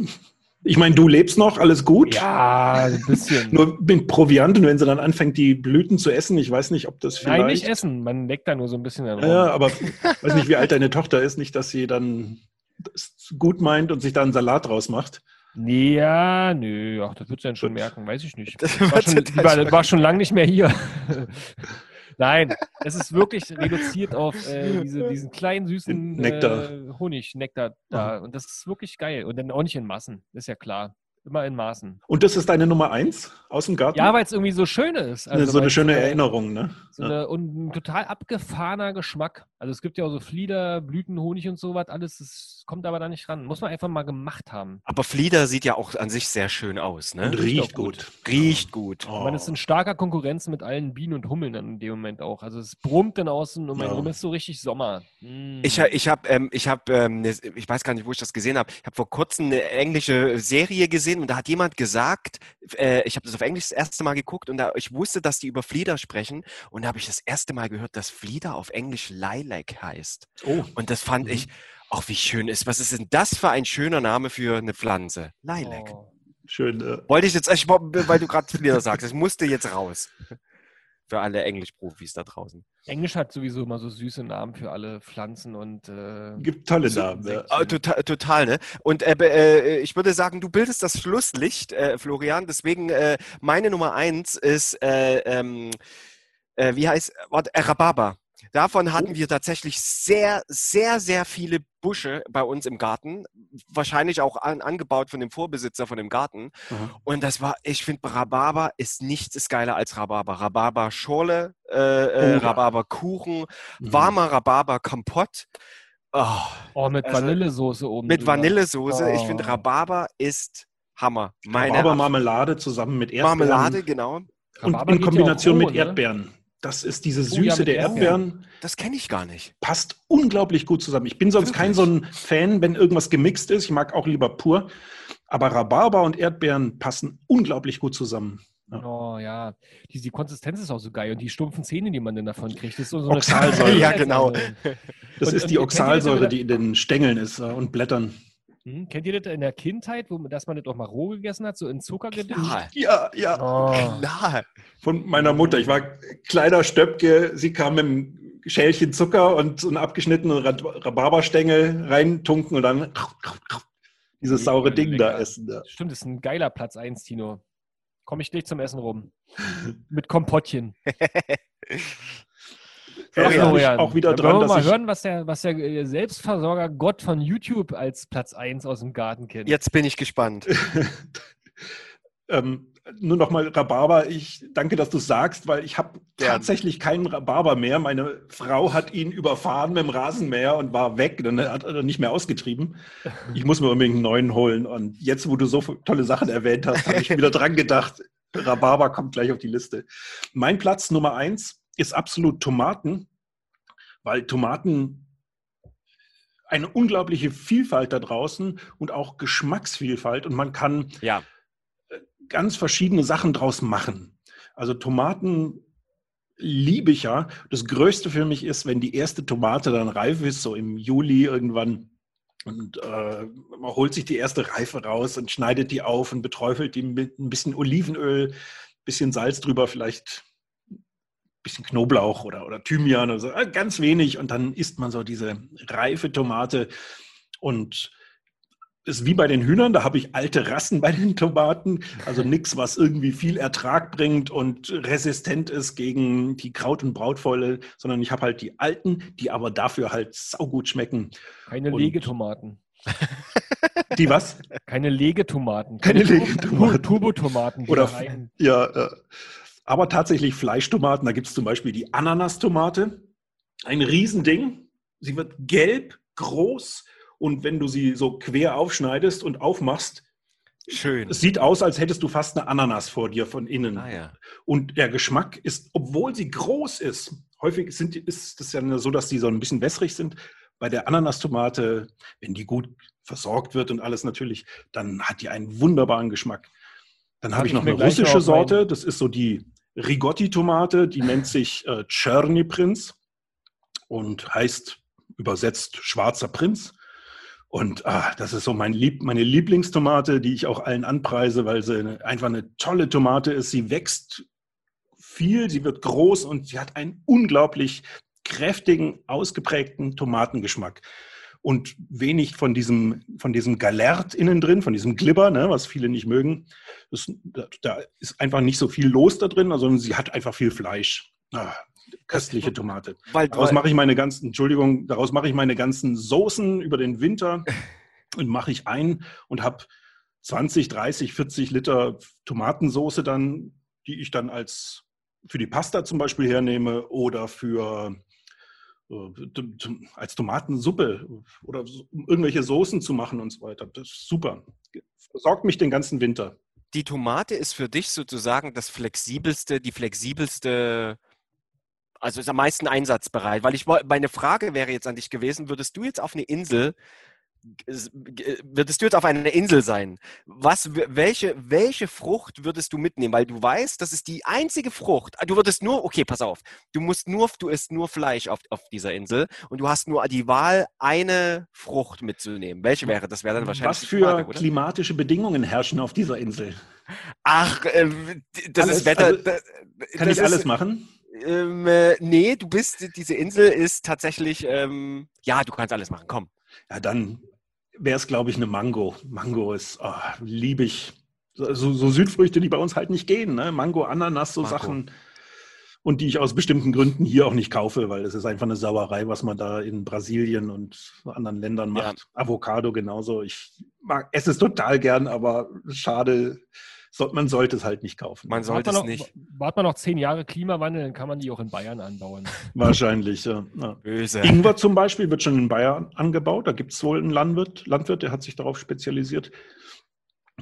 ich meine, du lebst noch, alles gut. Ja, ein bisschen. Nur mit Proviant und wenn sie dann anfängt, die Blüten zu essen, ich weiß nicht, ob das vielleicht. Nein, nicht essen. Man leckt da nur so ein bisschen dann rum. Ja, aber weiß nicht, wie alt deine Tochter ist, nicht, dass sie dann es gut meint und sich da einen Salat draus macht. Nee, ja, nö, ach, das wird sie dann schon merken, weiß ich nicht. Das War schon, war, war schon lange nicht mehr hier. Nein, es ist wirklich reduziert auf äh, diese, diesen kleinen, süßen Nektar. Äh, Honig-Nektar da. Und das ist wirklich geil. Und dann auch nicht in Massen, ist ja klar. Immer in Maßen. Und das ist deine Nummer eins aus dem Garten? Ja, weil es irgendwie so schön ist. Also, so eine schöne Erinnerung, ne? So eine, und ein total abgefahrener Geschmack. Also es gibt ja auch so Flieder, Blüten, Honig und sowas, alles, das kommt aber da nicht ran. Muss man einfach mal gemacht haben. Aber Flieder sieht ja auch an sich sehr schön aus, ne? Und riecht gut. gut. Riecht gut. Oh. Man ist in starker Konkurrenz mit allen Bienen und Hummeln dann in dem Moment auch. Also es brummt dann außen um einen Ja. rum, ist so richtig Sommer. Mm. Ich, ich habe, ähm, ich habe, ähm, ne- ich weiß gar nicht, wo ich das gesehen habe. Ich habe vor kurzem eine englische Serie gesehen und da hat jemand gesagt, äh, ich habe das auf Englisch das erste Mal geguckt und da, ich wusste, dass die über Flieder sprechen und da habe ich das erste Mal gehört, dass Flieder auf Englisch Lilac heißt. Oh, Und das fand Mhm. ich, auch wie schön ist. Was ist denn das für ein schöner Name für eine Pflanze? Lilac. Oh. schön. Äh, Wollte ich jetzt, ich, weil du gerade Flieder sagst, es musste jetzt raus. Für alle Englischprofis da draußen. Englisch hat sowieso immer so süße Namen für alle Pflanzen und äh, gibt tolle Namen. Insekten. Ah, total, total, ne? Und äh, äh, ich würde sagen, du bildest das Schlusslicht, äh, Florian. Deswegen äh, meine Nummer eins ist, äh, ähm, äh, wie heißt, äh, Rhabarber. Davon hatten wir tatsächlich sehr, sehr, sehr viele Busche bei uns im Garten. Wahrscheinlich auch an, angebaut von dem Vorbesitzer von dem Garten. Aha. Und das war, ich finde, Rhabarber ist nichts ist geiler als Rhabarber. Rhabarber-Schorle, äh, äh, ja. Rhabarber-Kuchen, Mhm. warmer Rhabarber-Kompott. Oh, oh, mit also, Vanillesoße oben. mit. Vanillesoße. Ich finde, Oh. Rhabarber ist Hammer. Meine Rhabarbermarmelade zusammen mit Erdbeeren. Marmelade, genau. Und Rhabarber in Kombination roh, mit ne? Das ist diese Oh, Süße ja, mit der Erdbeeren. Erdbeeren. Das kenne ich gar nicht. Passt unglaublich gut zusammen. Ich bin sonst kein so ein Fan, wenn irgendwas gemixt ist. Ich mag auch lieber pur. Aber Rhabarber und Erdbeeren passen unglaublich gut zusammen. Oh ja, die, die Konsistenz ist auch so geil und die stumpfen Zähne, die man dann davon kriegt, das ist so, so eine Oxalsäure. Ja, genau. Das Und- ist und die Oxalsäure, die in den Stängeln ist und Blättern. Hm, kennt ihr das in der Kindheit, wo, dass man das auch mal roh gegessen hat, so in Zucker? Klar, Ja, ja. Oh. klar. Von meiner Mutter. Ich war kleiner Stöpke. Sie kam mit einem Schälchen Zucker und so einen abgeschnittenen Rhab- Rhabarberstängel reintunken und dann dieses saure Ding da essen. Ja. Stimmt, das ist ein geiler Platz 1, Tino. Komme ich nicht zum Essen rum. Mit Kompottchen. Mich auch wieder dran, wollen wir dass mal ich hören, was der, was der äh, Selbstversorger Gott von YouTube als Platz 1 aus dem Garten kennt. Jetzt bin ich gespannt. ähm, nur noch mal Rhabarber. Ich danke, dass du sagst, weil ich habe tatsächlich keinen Rhabarber mehr. Meine Frau hat ihn überfahren mit dem Rasenmäher und war weg. Dann hat er nicht mehr ausgetrieben. Ich muss mir unbedingt einen neuen holen. Und jetzt, wo du so tolle Sachen erwähnt hast, habe ich wieder dran gedacht. Rhabarber kommt gleich auf die Liste. Mein Platz Nummer eins ist absolut Tomaten, weil Tomaten eine unglaubliche Vielfalt da draußen und auch Geschmacksvielfalt und man kann Ja, ganz verschiedene Sachen draus machen. Also Tomaten liebe ich ja. Das Größte für mich ist, wenn die erste Tomate dann reif ist, so im Juli irgendwann. Und äh, man holt sich die erste Reife raus und schneidet die auf und beträufelt die mit ein bisschen Olivenöl, bisschen Salz drüber, vielleicht bisschen Knoblauch oder, oder Thymian oder so, äh, ganz wenig. Und dann isst man so diese reife Tomate und ist wie bei den Hühnern, da habe ich alte Rassen bei den Tomaten, also nichts, was irgendwie viel Ertrag bringt und resistent ist gegen die Kraut- und Brautfäule, sondern ich habe halt die alten, die aber dafür halt saugut schmecken. Keine Und- Legetomaten. Die was? Keine Legetomaten. Keine Legetomaten. Turbotomaten. Oder rein- ja, äh, aber tatsächlich Fleischtomaten, da gibt es zum Beispiel die Ananastomate, ein Riesending. Sie wird gelb, groß Und wenn du sie so quer aufschneidest und aufmachst, Schön. es sieht aus, als hättest du fast eine Ananas vor dir von innen. Ah, ja. Und der Geschmack ist, obwohl sie groß ist, häufig sind, ist es ja so, dass die so ein bisschen wässrig sind. Bei der Ananastomate, wenn die gut versorgt wird und alles natürlich, dann hat die einen wunderbaren Geschmack. Dann Hab habe ich ich noch mir eine russische Sorte, das ist so die Rigotti-Tomate, die nennt sich äh, Czerny Prinz und heißt übersetzt schwarzer Prinz. Und ah, das ist so mein Lieb, meine Lieblingstomate, die ich auch allen anpreise, weil sie einfach eine tolle Tomate ist. Sie wächst viel, sie wird groß und sie hat einen unglaublich kräftigen, ausgeprägten Tomatengeschmack. Und wenig von diesem, von diesem Galert innen drin, von diesem Glibber, ne, was viele nicht mögen. Das, da, ist einfach nicht so viel los da drin, sondern sie hat einfach viel Fleisch. Ah, köstliche Tomate. Weil, Daraus mache ich meine ganzen, Entschuldigung, daraus mache ich meine ganzen Soßen über den Winter und mache ich ein und habe 20, 30, 40 Liter Tomatensoße dann, die ich dann als für die Pasta zum Beispiel hernehme oder für als Tomatensuppe oder um irgendwelche Soßen zu machen und so weiter. Das ist super. Versorgt mich den ganzen Winter. die Tomate ist für dich sozusagen das flexibelste, die flexibelste, also ist am meisten einsatzbereit. Weil ich meine Frage wäre jetzt an dich gewesen, würdest du jetzt auf eine Insel, würdest du jetzt auf einer Insel sein? Was, welche, welche Frucht würdest du mitnehmen? Weil du weißt, das ist die einzige Frucht. Ah, Du würdest nur, okay, pass auf, du musst nur, du isst nur Fleisch auf, auf dieser Insel und du hast nur die Wahl, eine Frucht mitzunehmen. Welche wäre? Das wäre dann wahrscheinlich Was für Tomate, klimatische Bedingungen herrschen auf dieser Insel? Ach, d- das Alles, ist Wetter. also, da- Kann das ich alles ist, machen? Ähm, äh, nee, du bist, diese Insel ist tatsächlich, ähm, ja, du kannst alles machen, komm. Ja, dann wäre es, glaube ich, eine Mango. Mango ist, oh, liebe ich. So, so Südfrüchte, die bei uns halt nicht gehen. Ne? Mango, Ananas, so Mango. Sachen. Und die ich aus bestimmten Gründen hier auch nicht kaufe, weil es ist einfach eine Sauerei, was man da in Brasilien und anderen Ländern Ja. macht. Avocado genauso. Ich mag, esse es total gern, aber schade, so, man sollte es halt nicht kaufen. Man sollte man es noch, nicht. Wart man noch zehn Jahre Klimawandel, dann kann man die auch in Bayern anbauen. Wahrscheinlich, ja. ja. Böse. Ingwer zum Beispiel wird schon in Bayern angebaut. Da gibt es wohl einen Landwirt, Landwirt, der hat sich darauf spezialisiert.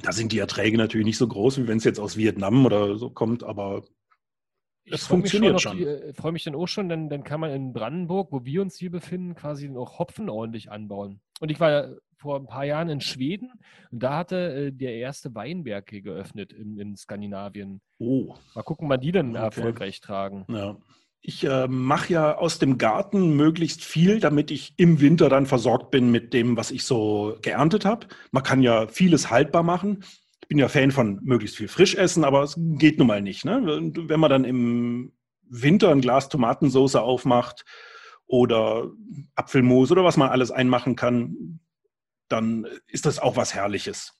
Da sind die Erträge natürlich nicht so groß, wie wenn es jetzt aus Vietnam oder so kommt, aber Mich funktioniert schon. Die, äh, freue mich dann auch schon, dann, dann kann man in Brandenburg, wo wir uns hier befinden, quasi auch Hopfen ordentlich anbauen. Und ich war ja vor ein paar Jahren in Schweden und da hatte äh, der erste Weinberg hier geöffnet in, in Skandinavien. oh, Mal gucken, wann die dann Okay. erfolgreich tragen. ja. Ich äh, mache ja aus dem Garten möglichst viel, damit ich im Winter dann versorgt bin mit dem, was ich so geerntet habe. Man kann ja vieles haltbar machen. Ich bin ja Fan von möglichst viel Frischessen, aber es geht nun mal nicht. Ne? Wenn man dann im Winter ein Glas Tomatensauce aufmacht oder Apfelmus oder was man alles einmachen kann, dann ist das auch was Herrliches.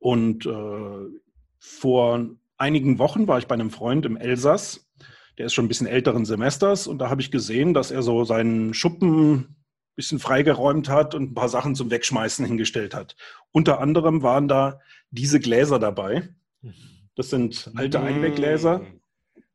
Und äh, vor einigen Wochen war ich bei einem Freund im Elsass, der ist schon ein bisschen älteren Semesters und da habe ich gesehen, dass er so seinen Schuppen bisschen freigeräumt hat und ein paar Sachen zum Wegschmeißen hingestellt hat. Unter anderem waren da diese Gläser dabei. Das sind alte Einweggläser. Mm.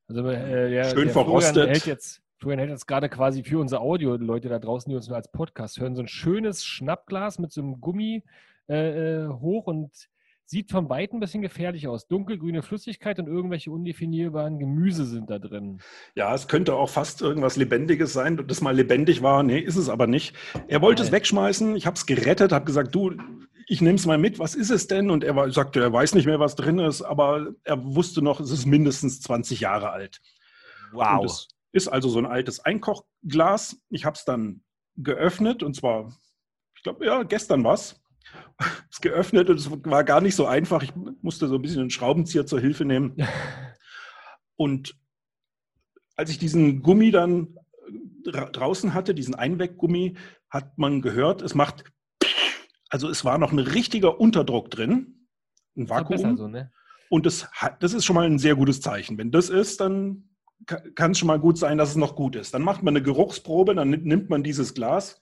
Also äh, der, Schön verrostet. Florian hält jetzt, Florian hält jetzt gerade quasi für unsere Audio-Leute da draußen, die uns nur als Podcast hören, so ein schönes Schnappglas mit so einem Gummi äh, äh, hoch und sieht vom Weiten ein bisschen gefährlich aus. Dunkelgrüne Flüssigkeit und irgendwelche undefinierbaren Gemüse sind da drin. Ja, es könnte auch fast irgendwas Lebendiges sein, das mal lebendig war. Nee, ist es aber nicht. Er wollte es Nein. wegschmeißen. Ich habe es gerettet, habe gesagt, du, ich nehme es mal mit. Was ist es denn? Und er war, sagte, er weiß nicht mehr, was drin ist, aber er wusste noch, es ist mindestens 20 Jahre alt. Wow. es ist also so ein altes Einkochglas. Ich habe es dann geöffnet und zwar, ich glaube, ja, gestern was. Es geöffnet und es war gar nicht so einfach. Ich musste so ein bisschen einen Schraubenzieher zur Hilfe nehmen. Und als ich diesen Gummi dann dra draußen hatte, diesen Einweggummi, hat man gehört, es macht, also es war noch ein richtiger Unterdruck drin, ein Vakuum. so, ne? Und das, hat, das ist schon mal ein sehr gutes Zeichen. Wenn das ist, dann ka- kann es schon mal gut sein, dass es noch gut ist. Dann macht man eine Geruchsprobe, dann nimmt man dieses Glas,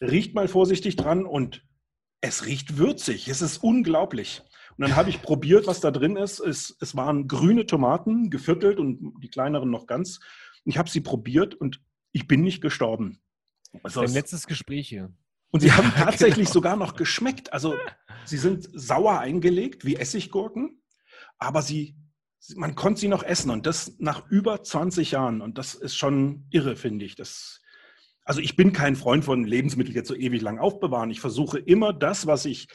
riecht mal vorsichtig dran und es riecht würzig. Es ist unglaublich. Und dann habe ich probiert, was da drin ist. Es, es waren grüne Tomaten, geviertelt und die kleineren noch ganz. Ich habe sie probiert und ich bin nicht gestorben. Also Ein es, letztes Gespräch hier. Und sie haben tatsächlich genau. sogar noch geschmeckt. Also sie sind sauer eingelegt, wie Essiggurken, aber sie, sie- man konnte sie noch essen und das nach über 20 Jahren. Und das ist schon irre, finde ich. Das, also ich bin kein Freund von Lebensmitteln jetzt so ewig lang aufbewahren. Ich versuche immer das, was ich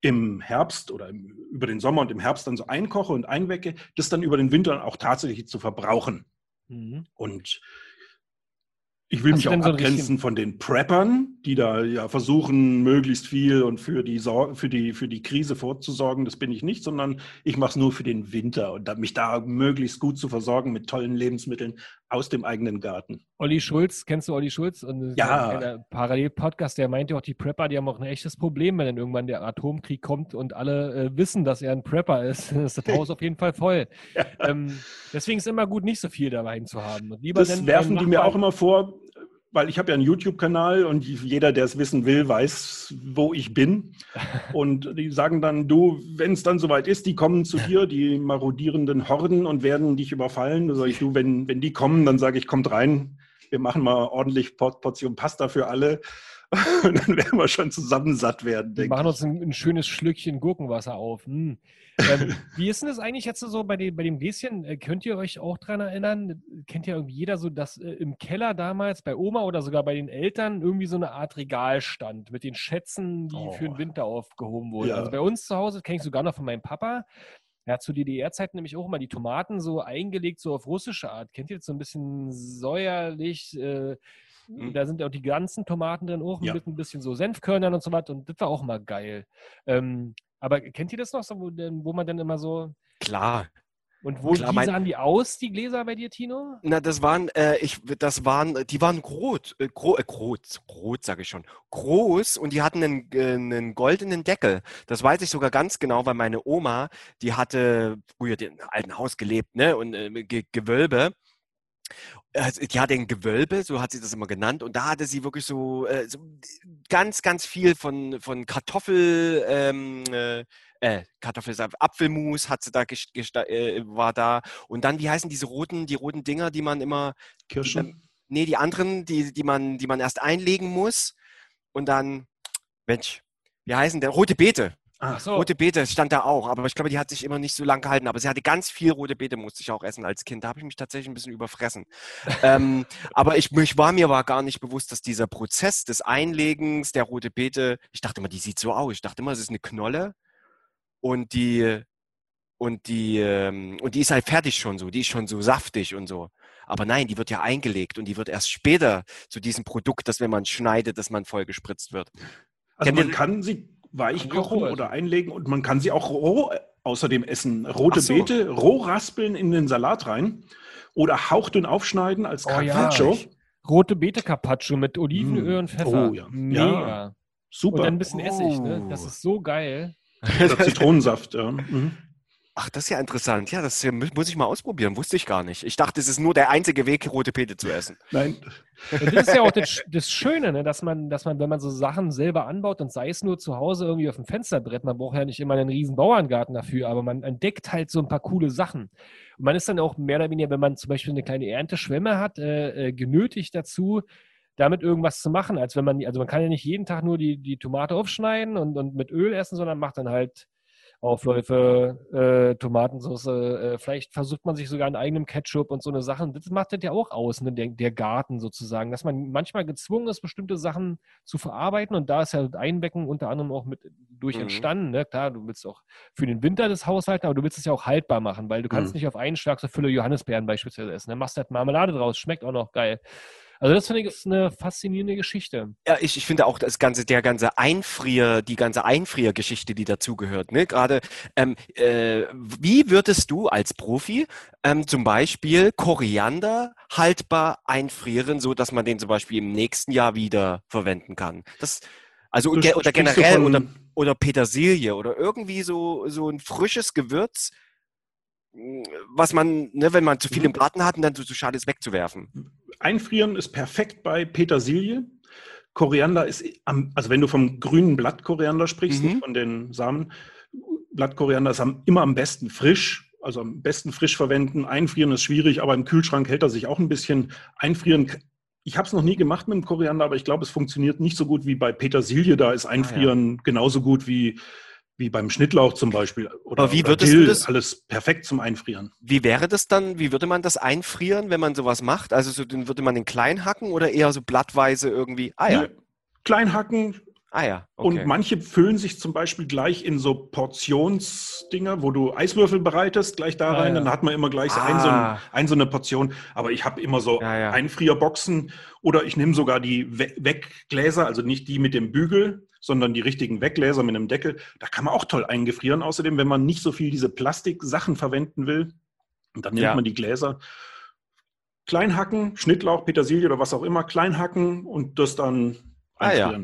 im Herbst oder im, über den Sommer und im Herbst dann so einkoche und einwecke, das dann über den Winter auch tatsächlich zu verbrauchen. Mhm. Und ich will Hast mich auch so abgrenzen von den Preppern, die da ja versuchen, möglichst viel und für die, Sor für die, für die Krise vorzusorgen. Das bin ich nicht, sondern ich mache es nur für den Winter und mich da möglichst gut zu versorgen mit tollen Lebensmitteln aus dem eigenen Garten. Olli Schulz, kennst du Olli Schulz? Und Ja. Parallel-Podcast, der meinte auch, die Prepper, die haben auch ein echtes Problem, wenn dann irgendwann der Atomkrieg kommt und alle äh, wissen, dass er ein Prepper ist. Dann ist das Haus auf jeden Fall voll. Ähm, deswegen ist immer gut, nicht so viel dabei zu haben. Und lieber Das werfen beim die mir auch immer vor, weil ich habe ja einen YouTube-Kanal und jeder, der es wissen will, weiß, wo ich bin. Und die sagen dann, du, wenn es dann soweit ist, die kommen zu dir, die marodierenden Horden und werden dich überfallen. Da sage ich, du, wenn, wenn die kommen, dann sage ich, kommt rein, wir machen mal ordentlich Por- Portion Pasta für alle. Und dann werden wir schon zusammen satt werden, Wir machen uns ein, ein schönes Schlückchen Gurkenwasser auf. Hm. Ähm, wie ist denn das eigentlich jetzt so bei, den, bei dem Gläschen? Äh, Könnt ihr euch auch dran erinnern? Kennt ja irgendwie jeder so, dass äh, im Keller damals bei Oma oder sogar bei den Eltern irgendwie so eine Art Regal stand mit den Schätzen, die für den Oh. Winter aufgehoben wurden. Ja. Also bei uns zu Hause kenne ich sogar noch von meinem Papa. Hat zu DDR-Zeiten nämlich auch immer die Tomaten so eingelegt, so auf russische Art. Kennt ihr das so ein bisschen säuerlich? Äh, Mhm. Da sind ja auch die ganzen Tomaten drin, auch Ja. mit ein bisschen so Senfkörnern und so was. Und das war auch mal geil. Ähm, aber kennt ihr das noch, so, wo, wo man dann immer so. Klar. Und wo Klar, sahen die aus, die Gläser bei dir, Tino? Na, das waren, äh, ich, das waren, die waren rot, äh, gro, äh, rot, rot sage ich schon, groß und die hatten einen, äh, einen goldenen Deckel. Das weiß ich sogar ganz genau, weil meine Oma, die hatte früher in einem alten Haus gelebt, ne, und äh, Ge Gewölbe. Also, Die hatte ein Gewölbe, so hat sie das immer genannt, und da hatte sie wirklich so, äh, so ganz, ganz viel von, von Kartoffel, ähm, äh, Kartoffelsaft, Apfelmus hat sie da äh, war da. Und dann, wie heißen diese roten, die roten Dinger, die man immer, Kirschen. nee, die anderen, die, die man, die man erst einlegen muss. Und dann, Mensch, wie heißen der? Rote Beete. Ah, so. Rote Beete stand da auch, aber ich glaube, die hat sich immer nicht so lange gehalten. Aber sie hatte ganz viel rote Beete, musste ich auch essen als Kind. Da habe ich mich tatsächlich ein bisschen überfressen. ähm, aber ich, ich war mir war gar nicht bewusst, dass dieser Prozess des Einlegens der rote Beete, ich dachte immer, die sieht so aus. Ich dachte immer, es ist eine Knolle und die und die ähm, und die ist halt fertig schon so, die ist schon so saftig und so. Aber nein, die wird ja eingelegt und die wird erst später zu diesem Produkt, das wenn man schneidet, dass man voll gespritzt wird. Also Kennt man ihr- kann sie weich kochen oder einlegen und man kann sie auch roh außerdem essen. Rote so. Beete, roh raspeln in den Salat rein oder hauchdünn aufschneiden als Oh ja. Carpaccio. Rote Beete Carpaccio mit Olivenöl Mm. und Pfeffer. Oh ja. Mega. Und Super. dann ein bisschen Essig, ne? Das Oh. ist so geil. Oder Zitronensaft. Ja. Mhm. Ach, das ist ja interessant. Ja, das mu- muss ich mal ausprobieren. Wusste ich gar nicht. Ich dachte, es ist nur der einzige Weg, rote Beete zu essen. Nein, Und das ist ja auch das, das Schöne, ne? dass man, dass man, wenn man so Sachen selber anbaut und sei es nur zu Hause irgendwie auf dem Fensterbrett, man braucht ja nicht immer einen riesen Bauerngarten dafür, aber man entdeckt halt so ein paar coole Sachen. Und man ist dann auch mehr oder weniger, wenn man zum Beispiel eine kleine Ernteschwemme hat, äh, äh, genötigt dazu, damit irgendwas zu machen, als wenn man, also man kann ja nicht jeden Tag nur die, die Tomate aufschneiden und, und mit Öl essen, sondern macht dann halt Aufläufe, äh, Tomatensauce, äh, vielleicht versucht man sich sogar an eigenem Ketchup und so eine Sachen. Das macht das ja auch aus, ne? der, der Garten sozusagen, dass man manchmal gezwungen ist, bestimmte Sachen zu verarbeiten und da ist ja das Einbecken unter anderem auch mit durch Mhm. entstanden. Ne? Klar, du willst auch für den Winter das Haushalten, aber du willst es ja auch haltbar machen, weil du kannst Mhm. nicht auf einen Schlag so Fülle Johannisbeeren beispielsweise essen. Dann machst du halt Marmelade draus, schmeckt auch noch geil. Also das finde ich ist eine faszinierende Geschichte. Ja, ich, ich finde auch das ganze, der ganze Einfrier, die ganze Einfriergeschichte, die dazugehört. Ne? Gerade, ähm, äh, wie würdest du als Profi ähm, zum Beispiel Koriander haltbar einfrieren, so dass man den zum Beispiel im nächsten Jahr wieder verwenden kann? Das, also Du ge oder generell oder, oder Petersilie oder irgendwie so, so ein frisches Gewürz, mh, was man, ne, wenn man zu viel Mhm. im Garten hat und dann so, so schade ist wegzuwerfen. Einfrieren ist perfekt bei Petersilie. Koriander ist, am, also wenn du vom grünen Blatt-Koriander sprichst, Mhm. nicht von den Samen, Blatt-Koriander ist am, immer am besten frisch, also am besten frisch verwenden. Einfrieren ist schwierig, aber im Kühlschrank hält er sich auch ein bisschen. Einfrieren Ich habe es noch nie gemacht mit dem Koriander, aber ich glaube, es funktioniert nicht so gut wie bei Petersilie. Da ist Einfrieren genauso gut wie, wie beim Schnittlauch zum Beispiel. Oder, Aber wie oder Dill. das- Alles perfekt zum Einfrieren. Wie wäre das dann? Wie würde man das einfrieren, wenn man sowas macht? Also so, würde man den klein hacken oder eher so blattweise irgendwie? Ah ja, Nö, Klein hacken, ah ja, okay. Und manche füllen sich zum Beispiel gleich in so Portionsdinger, wo du Eiswürfel bereitest, gleich da Ah, rein. ja. Dann hat man immer gleich so ein, so, ein, Ah. ein, so eine Portion. Aber ich habe immer so Ja, ja. Einfrierboxen oder ich nehme sogar die We Weggläser, also nicht die mit dem Bügel, sondern die richtigen Weggläser mit einem Deckel. Da kann man auch toll eingefrieren. Außerdem, wenn man nicht so viel diese Plastiksachen verwenden will, dann nimmt man die Gläser. Klein hacken, Schnittlauch, Petersilie oder was auch immer, klein hacken und das dann Ah, ja.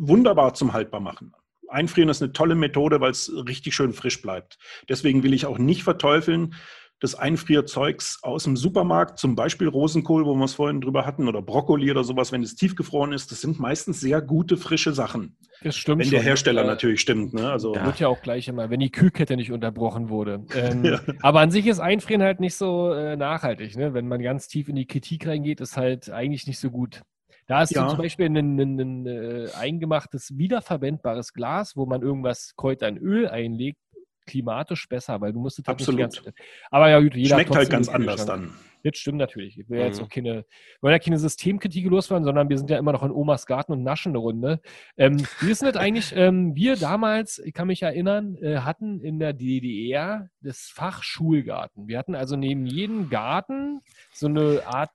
Wunderbar zum haltbar machen. Einfrieren ist eine tolle Methode, weil es richtig schön frisch bleibt. Deswegen will ich auch nicht verteufeln, das Einfrierzeugs aus dem Supermarkt, zum Beispiel Rosenkohl, wo wir es vorhin drüber hatten, oder Brokkoli oder sowas, wenn es tiefgefroren ist, das sind meistens sehr gute, frische Sachen. Das stimmt Wenn der schon. Hersteller Äh, natürlich stimmt. Ne? Also, Ja. Wird ja auch gleich immer, wenn die Kühlkette nicht unterbrochen wurde. Ähm, Ja. Aber an sich ist Einfrieren halt nicht so äh, nachhaltig. Ne? Wenn man ganz tief in die Kritik reingeht, ist halt eigentlich nicht so gut. Da ist Ja. zum Beispiel ein, ein, ein, ein äh, eingemachtes, wiederverwendbares Glas, wo man irgendwas Kräuter in Öl einlegt, klimatisch besser, weil du musst es halt Absolut. nicht Zeit- Aber ja, gut, jeder schmeckt halt ganz anders dann. Das stimmt natürlich. Ich will ja jetzt Mhm. auch keine, wir wollen ja keine Systemkritik loswerden, sondern wir sind ja immer noch in Omas Garten und naschen eine Runde. Ähm, wie ist denn das eigentlich? Ähm, wir damals, ich kann mich erinnern, äh, hatten in der DDR das Fach Schulgarten. Wir hatten also neben jedem Garten so eine Art,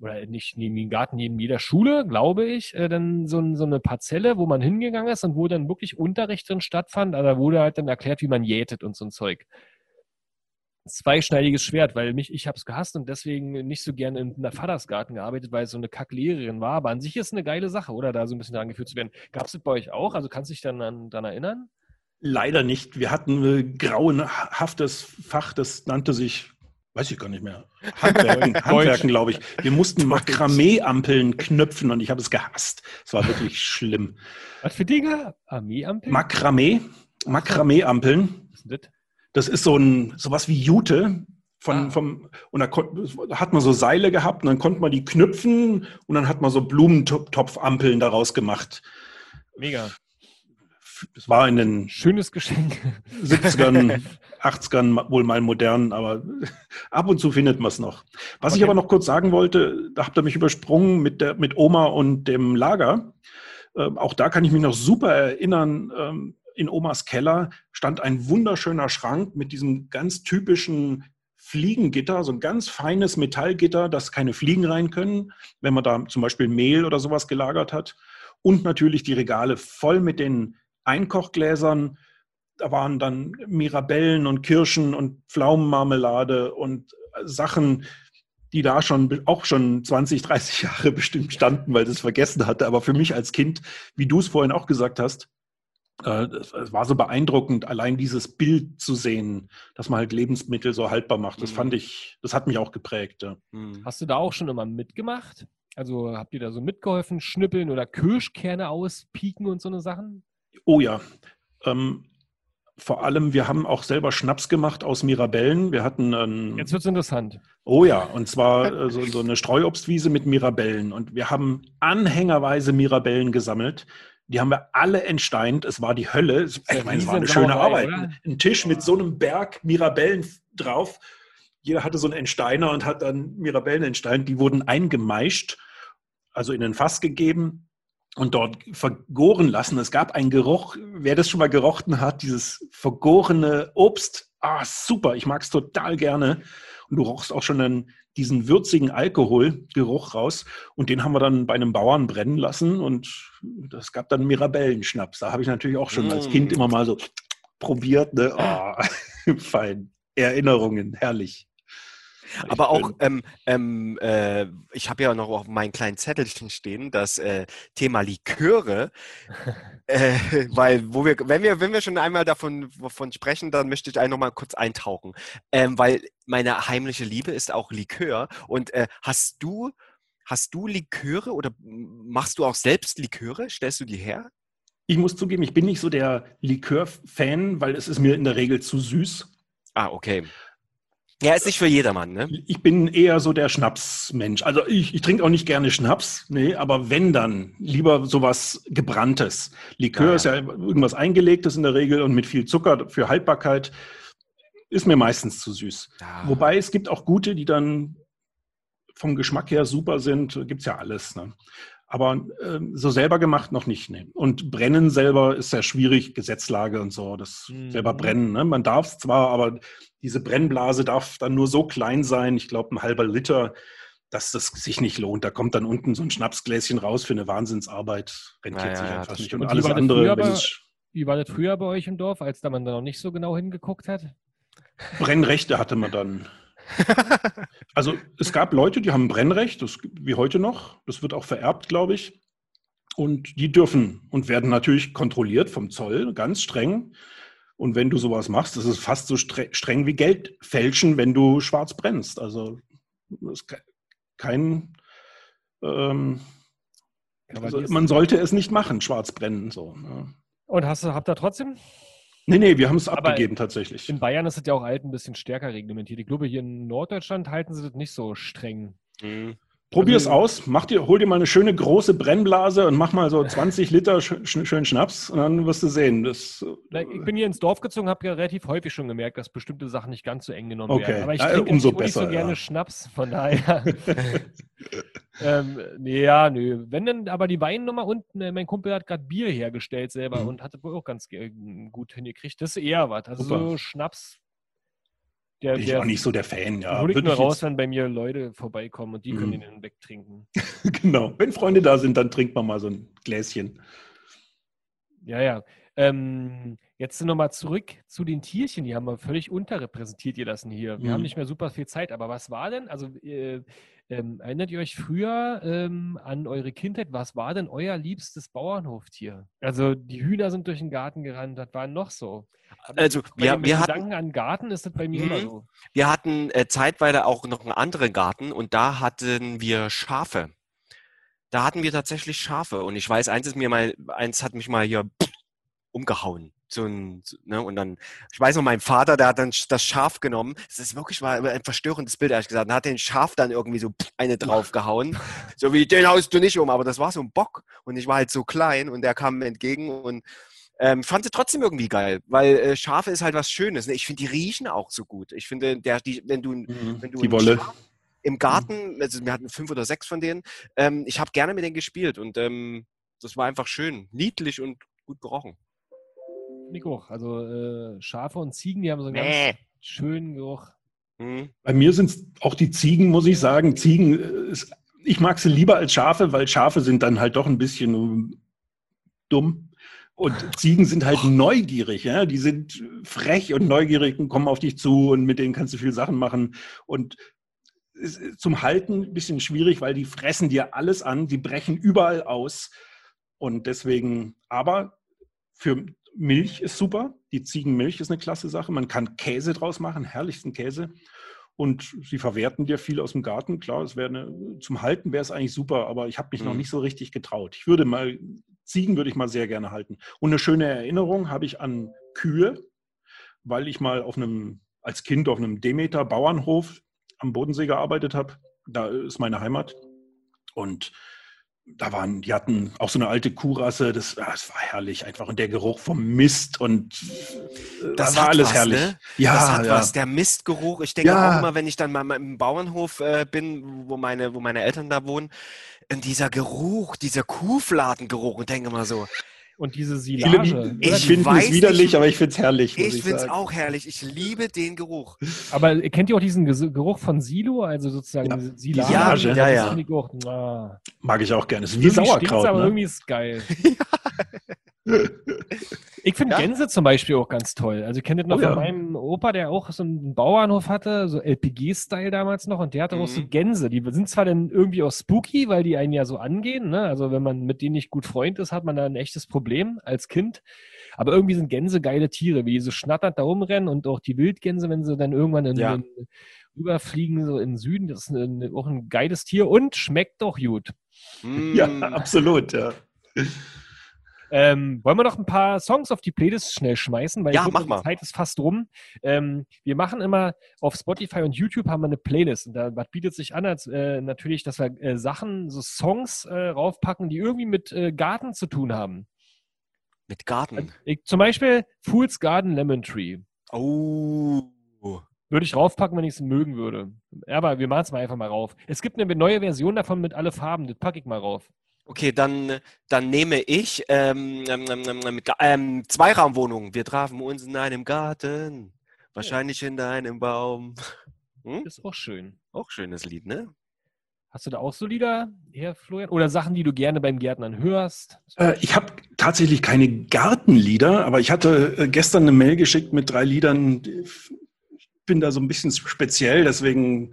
oder nicht neben jedem Garten, neben jeder Schule, glaube ich, äh, dann so, so eine Parzelle, wo man hingegangen ist und wo dann wirklich Unterricht drin stattfand. Also da wurde halt dann erklärt, wie man jätet und so ein Zeug zweischneidiges Schwert, weil mich, ich habe es gehasst und deswegen nicht so gerne in der Vatersgarten gearbeitet, weil es so eine Kacklehrerin war. Aber an sich ist eine geile Sache, oder? Da so ein bisschen dran geführt zu werden. Gab es das bei euch auch? Also kannst du dich dann an, daran erinnern? Leider nicht. Wir hatten ein grauenhaftes Fach, das nannte sich, weiß ich gar nicht mehr, Handwerken, Handwerken glaube ich. Wir mussten Makramee-Ampeln knöpfen und ich habe es gehasst. Es war wirklich schlimm. Was für Dinge? Armeeampel? Makramee, Makramee-Ampeln, Was ist das? das ist so ein sowas wie Jute. Von, Ah. vom, und da hat man so Seile gehabt und dann konnte man die knüpfen und dann hat man so Blumentopfampeln daraus gemacht. Mega. Das war in den Schönes Geschenk. 70ern, 80ern wohl mal modern, aber ab und zu findet man es noch. Was ich Okay. aber noch kurz sagen wollte, da habt ihr mich übersprungen mit, der, mit Oma und dem Lager. Ähm, auch da kann ich mich noch super erinnern. Ähm, in Omas Keller stand ein wunderschöner Schrank mit diesem ganz typischen Fliegengitter, so ein ganz feines Metallgitter, dass keine Fliegen rein können, wenn man da zum Beispiel Mehl oder sowas gelagert hat. Und natürlich die Regale voll mit den Einkochgläsern, da waren dann Mirabellen und Kirschen und Pflaumenmarmelade und Sachen, die da schon auch schon 20, 30 Jahre bestimmt standen, weil das vergessen hatte. Aber für mich als Kind, wie du es vorhin auch gesagt hast, äh, es es war so beeindruckend, allein dieses Bild zu sehen, dass man halt Lebensmittel so haltbar macht. Das Mhm. fand ich, das hat mich auch geprägt. Ja. Hm. Hast du da auch schon immer mitgemacht? Also habt ihr da so mitgeholfen, schnippeln oder Kirschkerne auspieken und so eine Sachen? Oh ja. Ähm, vor allem, wir haben auch selber Schnaps gemacht aus Mirabellen. Wir hatten einen, Jetzt wird es interessant. Oh ja, und zwar äh, so, so eine Streuobstwiese mit Mirabellen. Und wir haben anhängerweise Mirabellen gesammelt. Die haben wir alle entsteint. Es war die Hölle. Ich meine, es war eine schöne Arbeit. oder? Ein Tisch mit so einem Berg Mirabellen drauf. Jeder hatte so einen Entsteiner und hat dann Mirabellen entsteint. Die wurden eingemeischt, also in ein Fass gegeben und dort vergoren lassen. Es gab einen Geruch, wer das schon mal gerochen hat, dieses vergorene Obst. Ah, super, ich mag es total gerne. Und du rochst auch schon dann diesen würzigen Alkoholgeruch raus. Und den haben wir dann bei einem Bauern brennen lassen. Und das gab dann Mirabellenschnaps. Da habe ich natürlich auch schon als Mm. Kind immer mal so probiert. Ne? Oh, fein. Erinnerungen, herrlich. Aber auch, ähm, ähm, äh, ich habe ja noch auf meinem kleinen Zettelchen stehen, das äh, Thema Liköre, äh, weil wo wir, wenn wir, wenn wir schon einmal davon, davon sprechen, dann möchte ich einfach mal kurz eintauchen, ähm, weil meine heimliche Liebe ist auch Likör. Und äh, hast du, hast du Liköre oder machst du auch selbst Liköre? Stellst du die her? Ich muss zugeben, ich bin nicht so der Likör-Fan, weil es ist mir in der Regel zu süß. Ah, okay. Ja, ist nicht für jedermann, ne? Ich bin eher so der Schnapsmensch. Also ich, ich trinke auch nicht gerne Schnaps, nee, aber wenn dann, lieber sowas Gebranntes. Likör Ja, ja. ist ja irgendwas Eingelegtes in der Regel und mit viel Zucker für Haltbarkeit ist mir meistens zu süß. Ja. Wobei es gibt auch gute, die dann vom Geschmack her super sind. Gibt es ja alles. Ne? Aber ähm, so selber gemacht noch nicht. Ne? Und brennen selber ist sehr schwierig, Gesetzlage und so. Das Mhm. selber brennen. Ne? Man darf es zwar, aber diese Brennblase darf dann nur so klein sein, ich glaube ein halber Liter, dass das sich nicht lohnt. Da kommt dann unten so ein Schnapsgläschen raus für eine Wahnsinnsarbeit. Rentiert Ja, ja, sich einfach nicht. Und Und wie alles war das andere, früher Wie war das früher bei euch im Dorf, als da man da noch nicht so genau hingeguckt hat? Brennrechte hatte man dann. Also es gab Leute, die haben ein Brennrecht, das, wie heute noch. Das wird auch vererbt, glaube ich. Und die dürfen und werden natürlich kontrolliert vom Zoll, ganz streng. Und wenn du sowas machst, das ist fast so stre streng wie Geld fälschen, wenn du schwarz brennst. Also das ist ke- kein, ähm, also, man sollte es nicht machen, schwarz brennen. So, ne? Und hast du, habt ihr trotzdem? Nee, nee, wir haben es abgegeben tatsächlich. In Bayern ist es ja auch alt ein bisschen stärker reglementiert. Ich glaube, hier in Norddeutschland halten sie das nicht so streng. Mhm. Probier es Also- aus, mach dir, hol dir mal eine schöne große Brennblase und mach mal so 20 Liter sch sch schön Schnaps und dann wirst du sehen. Das, Ich bin hier ins Dorf gezogen, habe ja relativ häufig schon gemerkt, dass bestimmte Sachen nicht ganz so eng genommen Okay. werden. Aber ich Ja, trinke umso nicht, nicht so besser, gerne ja. Schnaps, von daher. ähm, nee, ja, nö. Wenn dann aber die Weinnummer unten, äh, mein Kumpel hat gerade Bier hergestellt selber Mhm. und hatte wohl auch ganz ge- gut hingekriegt. Das ist eher was. Also Super. so Schnaps. Der, bin ich der auch nicht so der Fan. Ja, hol ich nur raus, wenn bei mir Leute vorbeikommen und die können Mhm. den wegtrinken. genau. Wenn Freunde da sind, dann trinkt man mal so ein Gläschen. Ja, ja. Ähm, jetzt nochmal zurück zu den Tierchen. Die haben wir völlig unterrepräsentiert gelassen hier. Wir haben Mhm. nicht mehr super viel Zeit, aber was war denn? Also äh, ähm, erinnert ihr euch früher ähm, an eure Kindheit? Was war denn euer liebstes Bauernhoftier? Also die Hühner sind durch den Garten gerannt, das war noch so. Aber Also, wir- wir hatten- Gedanken an Garten ist das bei mir immer Mhm. so. Wir hatten äh, zeitweise auch noch einen anderen Garten und da hatten wir Schafe. Da hatten wir tatsächlich Schafe und ich weiß, eins ist mir mal, eins hat mich mal hier umgehauen. So ein, ne, und dann, ich weiß noch, mein Vater, der hat dann das Schaf genommen. Das ist wirklich mal ein verstörendes Bild, ehrlich gesagt. Und hat den Schaf dann irgendwie so eine draufgehauen. So wie, den haust du nicht um, aber das war so ein Bock. Und ich war halt so klein und der kam mir entgegen und ähm, fand sie trotzdem irgendwie geil, weil äh, Schafe ist halt was Schönes. Ne? Ich finde, die riechen auch so gut. Ich finde, der, die, wenn du, wenn du Die ein Wolle. Schaf im Garten, also wir hatten fünf oder sechs von denen, ähm, ich habe gerne mit denen gespielt und ähm, das war einfach schön, niedlich und gut gerochen. Nico, also äh, Schafe und Ziegen, die haben so einen ganz Mäh. schönen Geruch. Hm. Bei mir sind es auch die Ziegen, muss ich sagen. Ziegen, äh, ist, ich mag sie lieber als Schafe, weil Schafe sind dann halt doch ein bisschen ähm, dumm. Und Ziegen sind halt neugierig, ja. Die sind frech und neugierig und kommen auf dich zu und mit denen kannst du viel Sachen machen. Und es ist zum Halten ein bisschen schwierig, weil die fressen dir alles an, die brechen überall aus. Und deswegen, aber für Milch ist super. Die Ziegenmilch ist eine klasse Sache. Man kann Käse draus machen, herrlichsten Käse. Und sie verwerten dir viel aus dem Garten. Klar, es wäre eine, zum Halten wäre es eigentlich super, aber ich habe mich noch Mhm. nicht so richtig getraut. Ich würde mal, Ziegen würde ich mal sehr gerne halten. Und eine schöne Erinnerung habe ich an Kühe, weil ich mal auf einem, als Kind auf einem Demeter Bauernhof am Bodensee gearbeitet habe. Da ist meine Heimat. Und da waren, die hatten auch so eine alte Kuhrasse, das, ah, das war herrlich einfach. Und der Geruch vom Mist und äh, Das war hat alles was, herrlich. ne? Ja, das hat ja. was, der Mistgeruch. Ich denke Ja. auch immer, wenn ich dann mal im Bauernhof äh, bin, wo meine, wo meine Eltern da wohnen, und dieser Geruch, dieser Kuhfladengeruch und denke mal so, Und diese Silage. Ich ich finde es widerlich, nicht- aber ich finde es herrlich. muss ich finde es auch herrlich. Ich liebe den Geruch. Aber kennt ihr auch diesen Geruch von Silo, also sozusagen Ja, Silage? Silage. Ja, ja. ich auch, ah. Mag ich auch gerne. Es ist wie Sauerkraut. aber Ne? irgendwie ist es geil. Ich finde Ja. Gänse zum Beispiel auch ganz toll. Also ich kenne das noch Oh von ja. meinem Opa, der auch so einen Bauernhof hatte, so LPG-Style damals noch, und der hatte auch so Mhm. Gänse. Die sind zwar dann irgendwie auch spooky, weil die einen ja so angehen, ne? Also wenn man mit denen nicht gut Freund ist, hat man da ein echtes Problem als Kind. Aber irgendwie sind Gänse geile Tiere, wie die so schnatternd da rumrennen und auch die Wildgänse, wenn sie dann irgendwann in, Ja. in, rüberfliegen, so in den Süden, das ist ein, auch ein geiles Tier und schmeckt doch gut. Ja, Mm. absolut. Ja. Ähm, wollen wir noch ein paar Songs auf die Playlist schnell schmeißen? Weil Ja, mach die mal. Zeit ist fast rum. Ähm, wir machen immer auf Spotify und YouTube haben wir eine Playlist. Und da was bietet sich an, als äh, natürlich, dass wir äh, Sachen, so Songs äh, raufpacken, die irgendwie mit äh, Garten zu tun haben. Mit Garten. Ich, zum Beispiel Fool's Garden Lemon Tree. Oh. Würde ich raufpacken, wenn ich es mögen würde. Aber wir machen es mal einfach mal rauf. Es gibt eine neue Version davon mit alle Farben. Das packe ich mal rauf. Okay, dann, dann nehme ich ähm, ähm, ähm, ähm, ähm, Zweiraumwohnungen. Wir trafen uns in einem Garten, wahrscheinlich in einem Baum. Hm? Ist auch schön. Auch schönes Lied, ne? Hast du da auch so Lieder, Herr Florian? Oder Sachen, die du gerne beim Gärtnern hörst? Äh, ich habe tatsächlich keine Gartenlieder, aber ich hatte äh, gestern eine Mail geschickt mit drei Liedern. Ich bin da so ein bisschen speziell, deswegen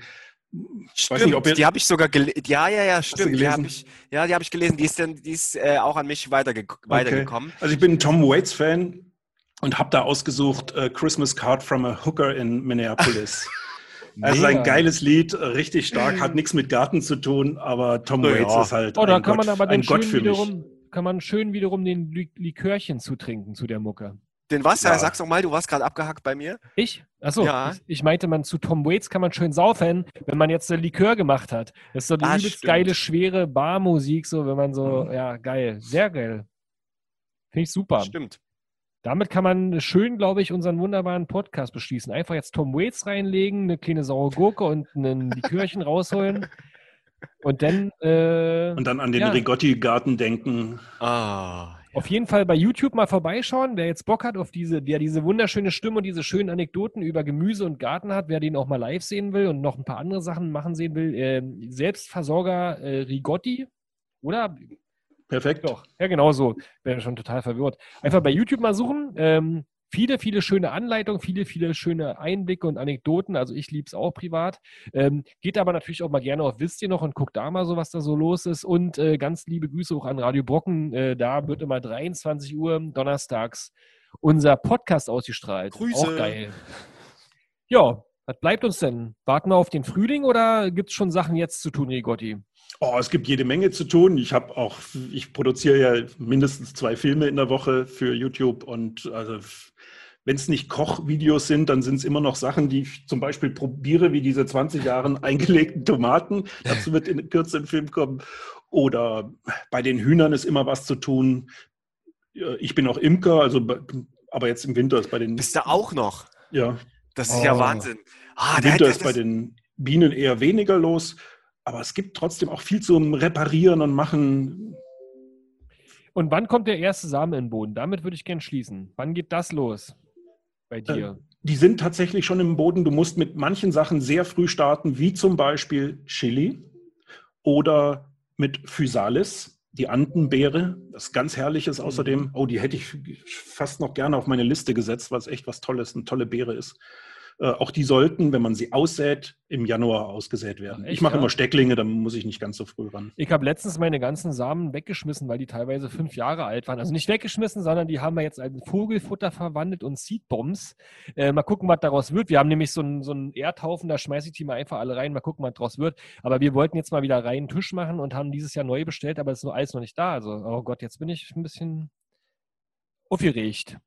weiß nicht, ob ihr, die habe ich sogar gelesen. Ja, ja, ja, stimmt. Die habe ich, ja, die habe ich gelesen. Die ist, dann, die ist äh, auch an mich weiterge weitergekommen. Also ich bin ein Tom Waits Fan und habe da ausgesucht äh, Christmas Card from a Hooker in Minneapolis. Also ein Mega. geiles Lied, richtig stark, hat nichts mit Garten zu tun, aber Tom Ja. Waits ist halt Oh, da ein, kann Gott, man aber ein den Gott für mich. wiederum, kann man schön wiederum den Li Likörchen zutrinken zu der Mucke. Den was? Ja. Sag's noch mal, du warst gerade abgehackt bei mir. Ich? Achso, Ja. ich, ich meinte, man zu Tom Waits kann man schön saufen, wenn man jetzt ein Likör gemacht hat. Das ist so die Ah, übelst stimmt. geile, schwere Barmusik, so wenn man so, Mhm. ja, geil, sehr geil. Finde ich super. Stimmt. Damit kann man schön, glaube ich, unseren wunderbaren Podcast beschließen. Einfach jetzt Tom Waits reinlegen, eine kleine saure Gurke und ein Likörchen rausholen. Und dann äh, Und dann an den Ja. Rigotti-Garten denken. Ah, auf jeden Fall bei YouTube mal vorbeischauen. Wer jetzt Bock hat auf diese, der diese wunderschöne Stimme und diese schönen Anekdoten über Gemüse und Garten hat, wer den auch mal live sehen will und noch ein paar andere Sachen machen sehen will, äh, Selbstversorger äh, Rigotti, oder? Perfekt. Doch, ja, genau so. Wäre schon total verwirrt. Einfach bei YouTube mal suchen. Ähm, viele, viele schöne Anleitungen, viele, viele schöne Einblicke und Anekdoten. Also ich liebe es auch privat. Ähm, geht aber natürlich auch mal gerne auf Wisst ihr noch und guckt da mal so, was da so los ist. Und äh, ganz liebe Grüße auch an Radio Brocken. Äh, da wird immer 23 Uhr donnerstags unser Podcast ausgestrahlt. Grüße. Auch geil. Ja, was bleibt uns denn? Warten wir auf den Frühling oder gibt es schon Sachen jetzt zu tun, Rigotti? Oh, es gibt jede Menge zu tun. Ich habe auch, ich produziere ja mindestens zwei Filme in der Woche für YouTube und also wenn es nicht Kochvideos sind, dann sind es immer noch Sachen, die ich zum Beispiel probiere, wie diese 20 Jahren eingelegten Tomaten. Dazu wird in Kürze ein Film kommen. Oder bei den Hühnern ist immer was zu tun. Ja, Ich bin auch Imker, also aber jetzt im Winter ist bei den bist du auch noch? ja, Das ist ja Oh. Wahnsinn. Ah, im Winter der, ist bei den Bienen eher weniger los. Aber es gibt trotzdem auch viel zum Reparieren und Machen. Und wann kommt der erste Samen in den Boden? Damit würde ich gern schließen. Wann geht das los bei dir? Die sind tatsächlich schon im Boden. Du musst mit manchen Sachen sehr früh starten, wie zum Beispiel Chili oder mit Physalis, die Andenbeere. Das ist ganz herrliches außerdem. Oh, die hätte ich fast noch gerne auf meine Liste gesetzt, was echt was Tolles, eine tolle Beere ist. Äh, auch die sollten, wenn man sie aussät, im Januar ausgesät werden. Echt, ich mache ja? immer Stecklinge, dann muss ich nicht ganz so früh ran. Ich habe letztens meine ganzen Samen weggeschmissen, weil die teilweise fünf Jahre alt waren. Also nicht weggeschmissen, sondern die haben wir jetzt als Vogelfutter verwandelt und Seedbombs. Äh, mal gucken, was daraus wird. Wir haben nämlich so einen, so einen Erdhaufen, da schmeiße ich die mal einfach alle rein, mal gucken, was daraus wird. Aber wir wollten jetzt mal wieder reinen Tisch machen und haben dieses Jahr neu bestellt, aber es ist nur alles noch nicht da. Also, oh Gott, jetzt bin ich ein bisschen aufgeregt.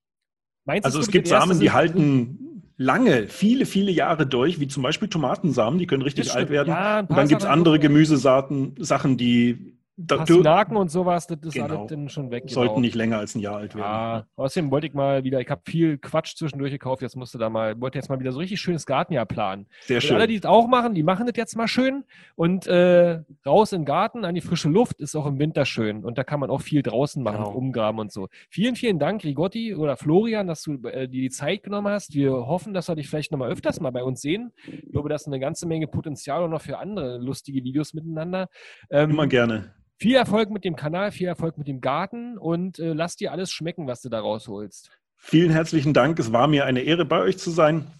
Meinst Also es gibt Samen, die halten lange, viele, viele Jahre durch, wie zum Beispiel Tomatensamen, die können richtig alt werden. Ja, Und dann gibt es andere Gemüsesaaten, Sachen, die Pastinaken und sowas, das ist Genau. alles dann schon weg. sollten genau. nicht länger als ein Jahr alt werden. Ja, außerdem wollte ich mal wieder, ich habe viel Quatsch zwischendurch gekauft, jetzt musste da mal, wollte jetzt mal wieder so richtig schönes Gartenjahr planen. Sehr Und schön. alle, die das auch machen, die machen das jetzt mal schön und äh, raus in den Garten, an die frische Luft, ist auch im Winter schön und da kann man auch viel draußen machen, Genau. umgraben und so. Vielen, vielen Dank, Rigotti oder Florian, dass du äh, dir die Zeit genommen hast. Wir hoffen, dass wir dich vielleicht nochmal öfters mal bei uns sehen. Ich glaube, da ist eine ganze Menge Potenzial auch noch für andere lustige Videos miteinander. Ähm, Immer gerne. Viel Erfolg mit dem Kanal, viel Erfolg mit dem Garten und äh, lass dir alles schmecken, was du da rausholst. Vielen herzlichen Dank. Es war mir eine Ehre, bei euch zu sein.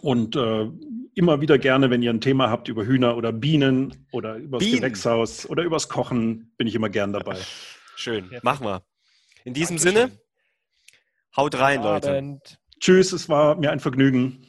Und äh, immer wieder gerne, wenn ihr ein Thema habt über Hühner oder Bienen oder über das Bienen. Gewächshaus oder übers Kochen, bin ich immer gern dabei. Schön, machen wir. In diesem Dankeschön. Sinne, haut rein, Leute. Tschüss, es war mir ein Vergnügen.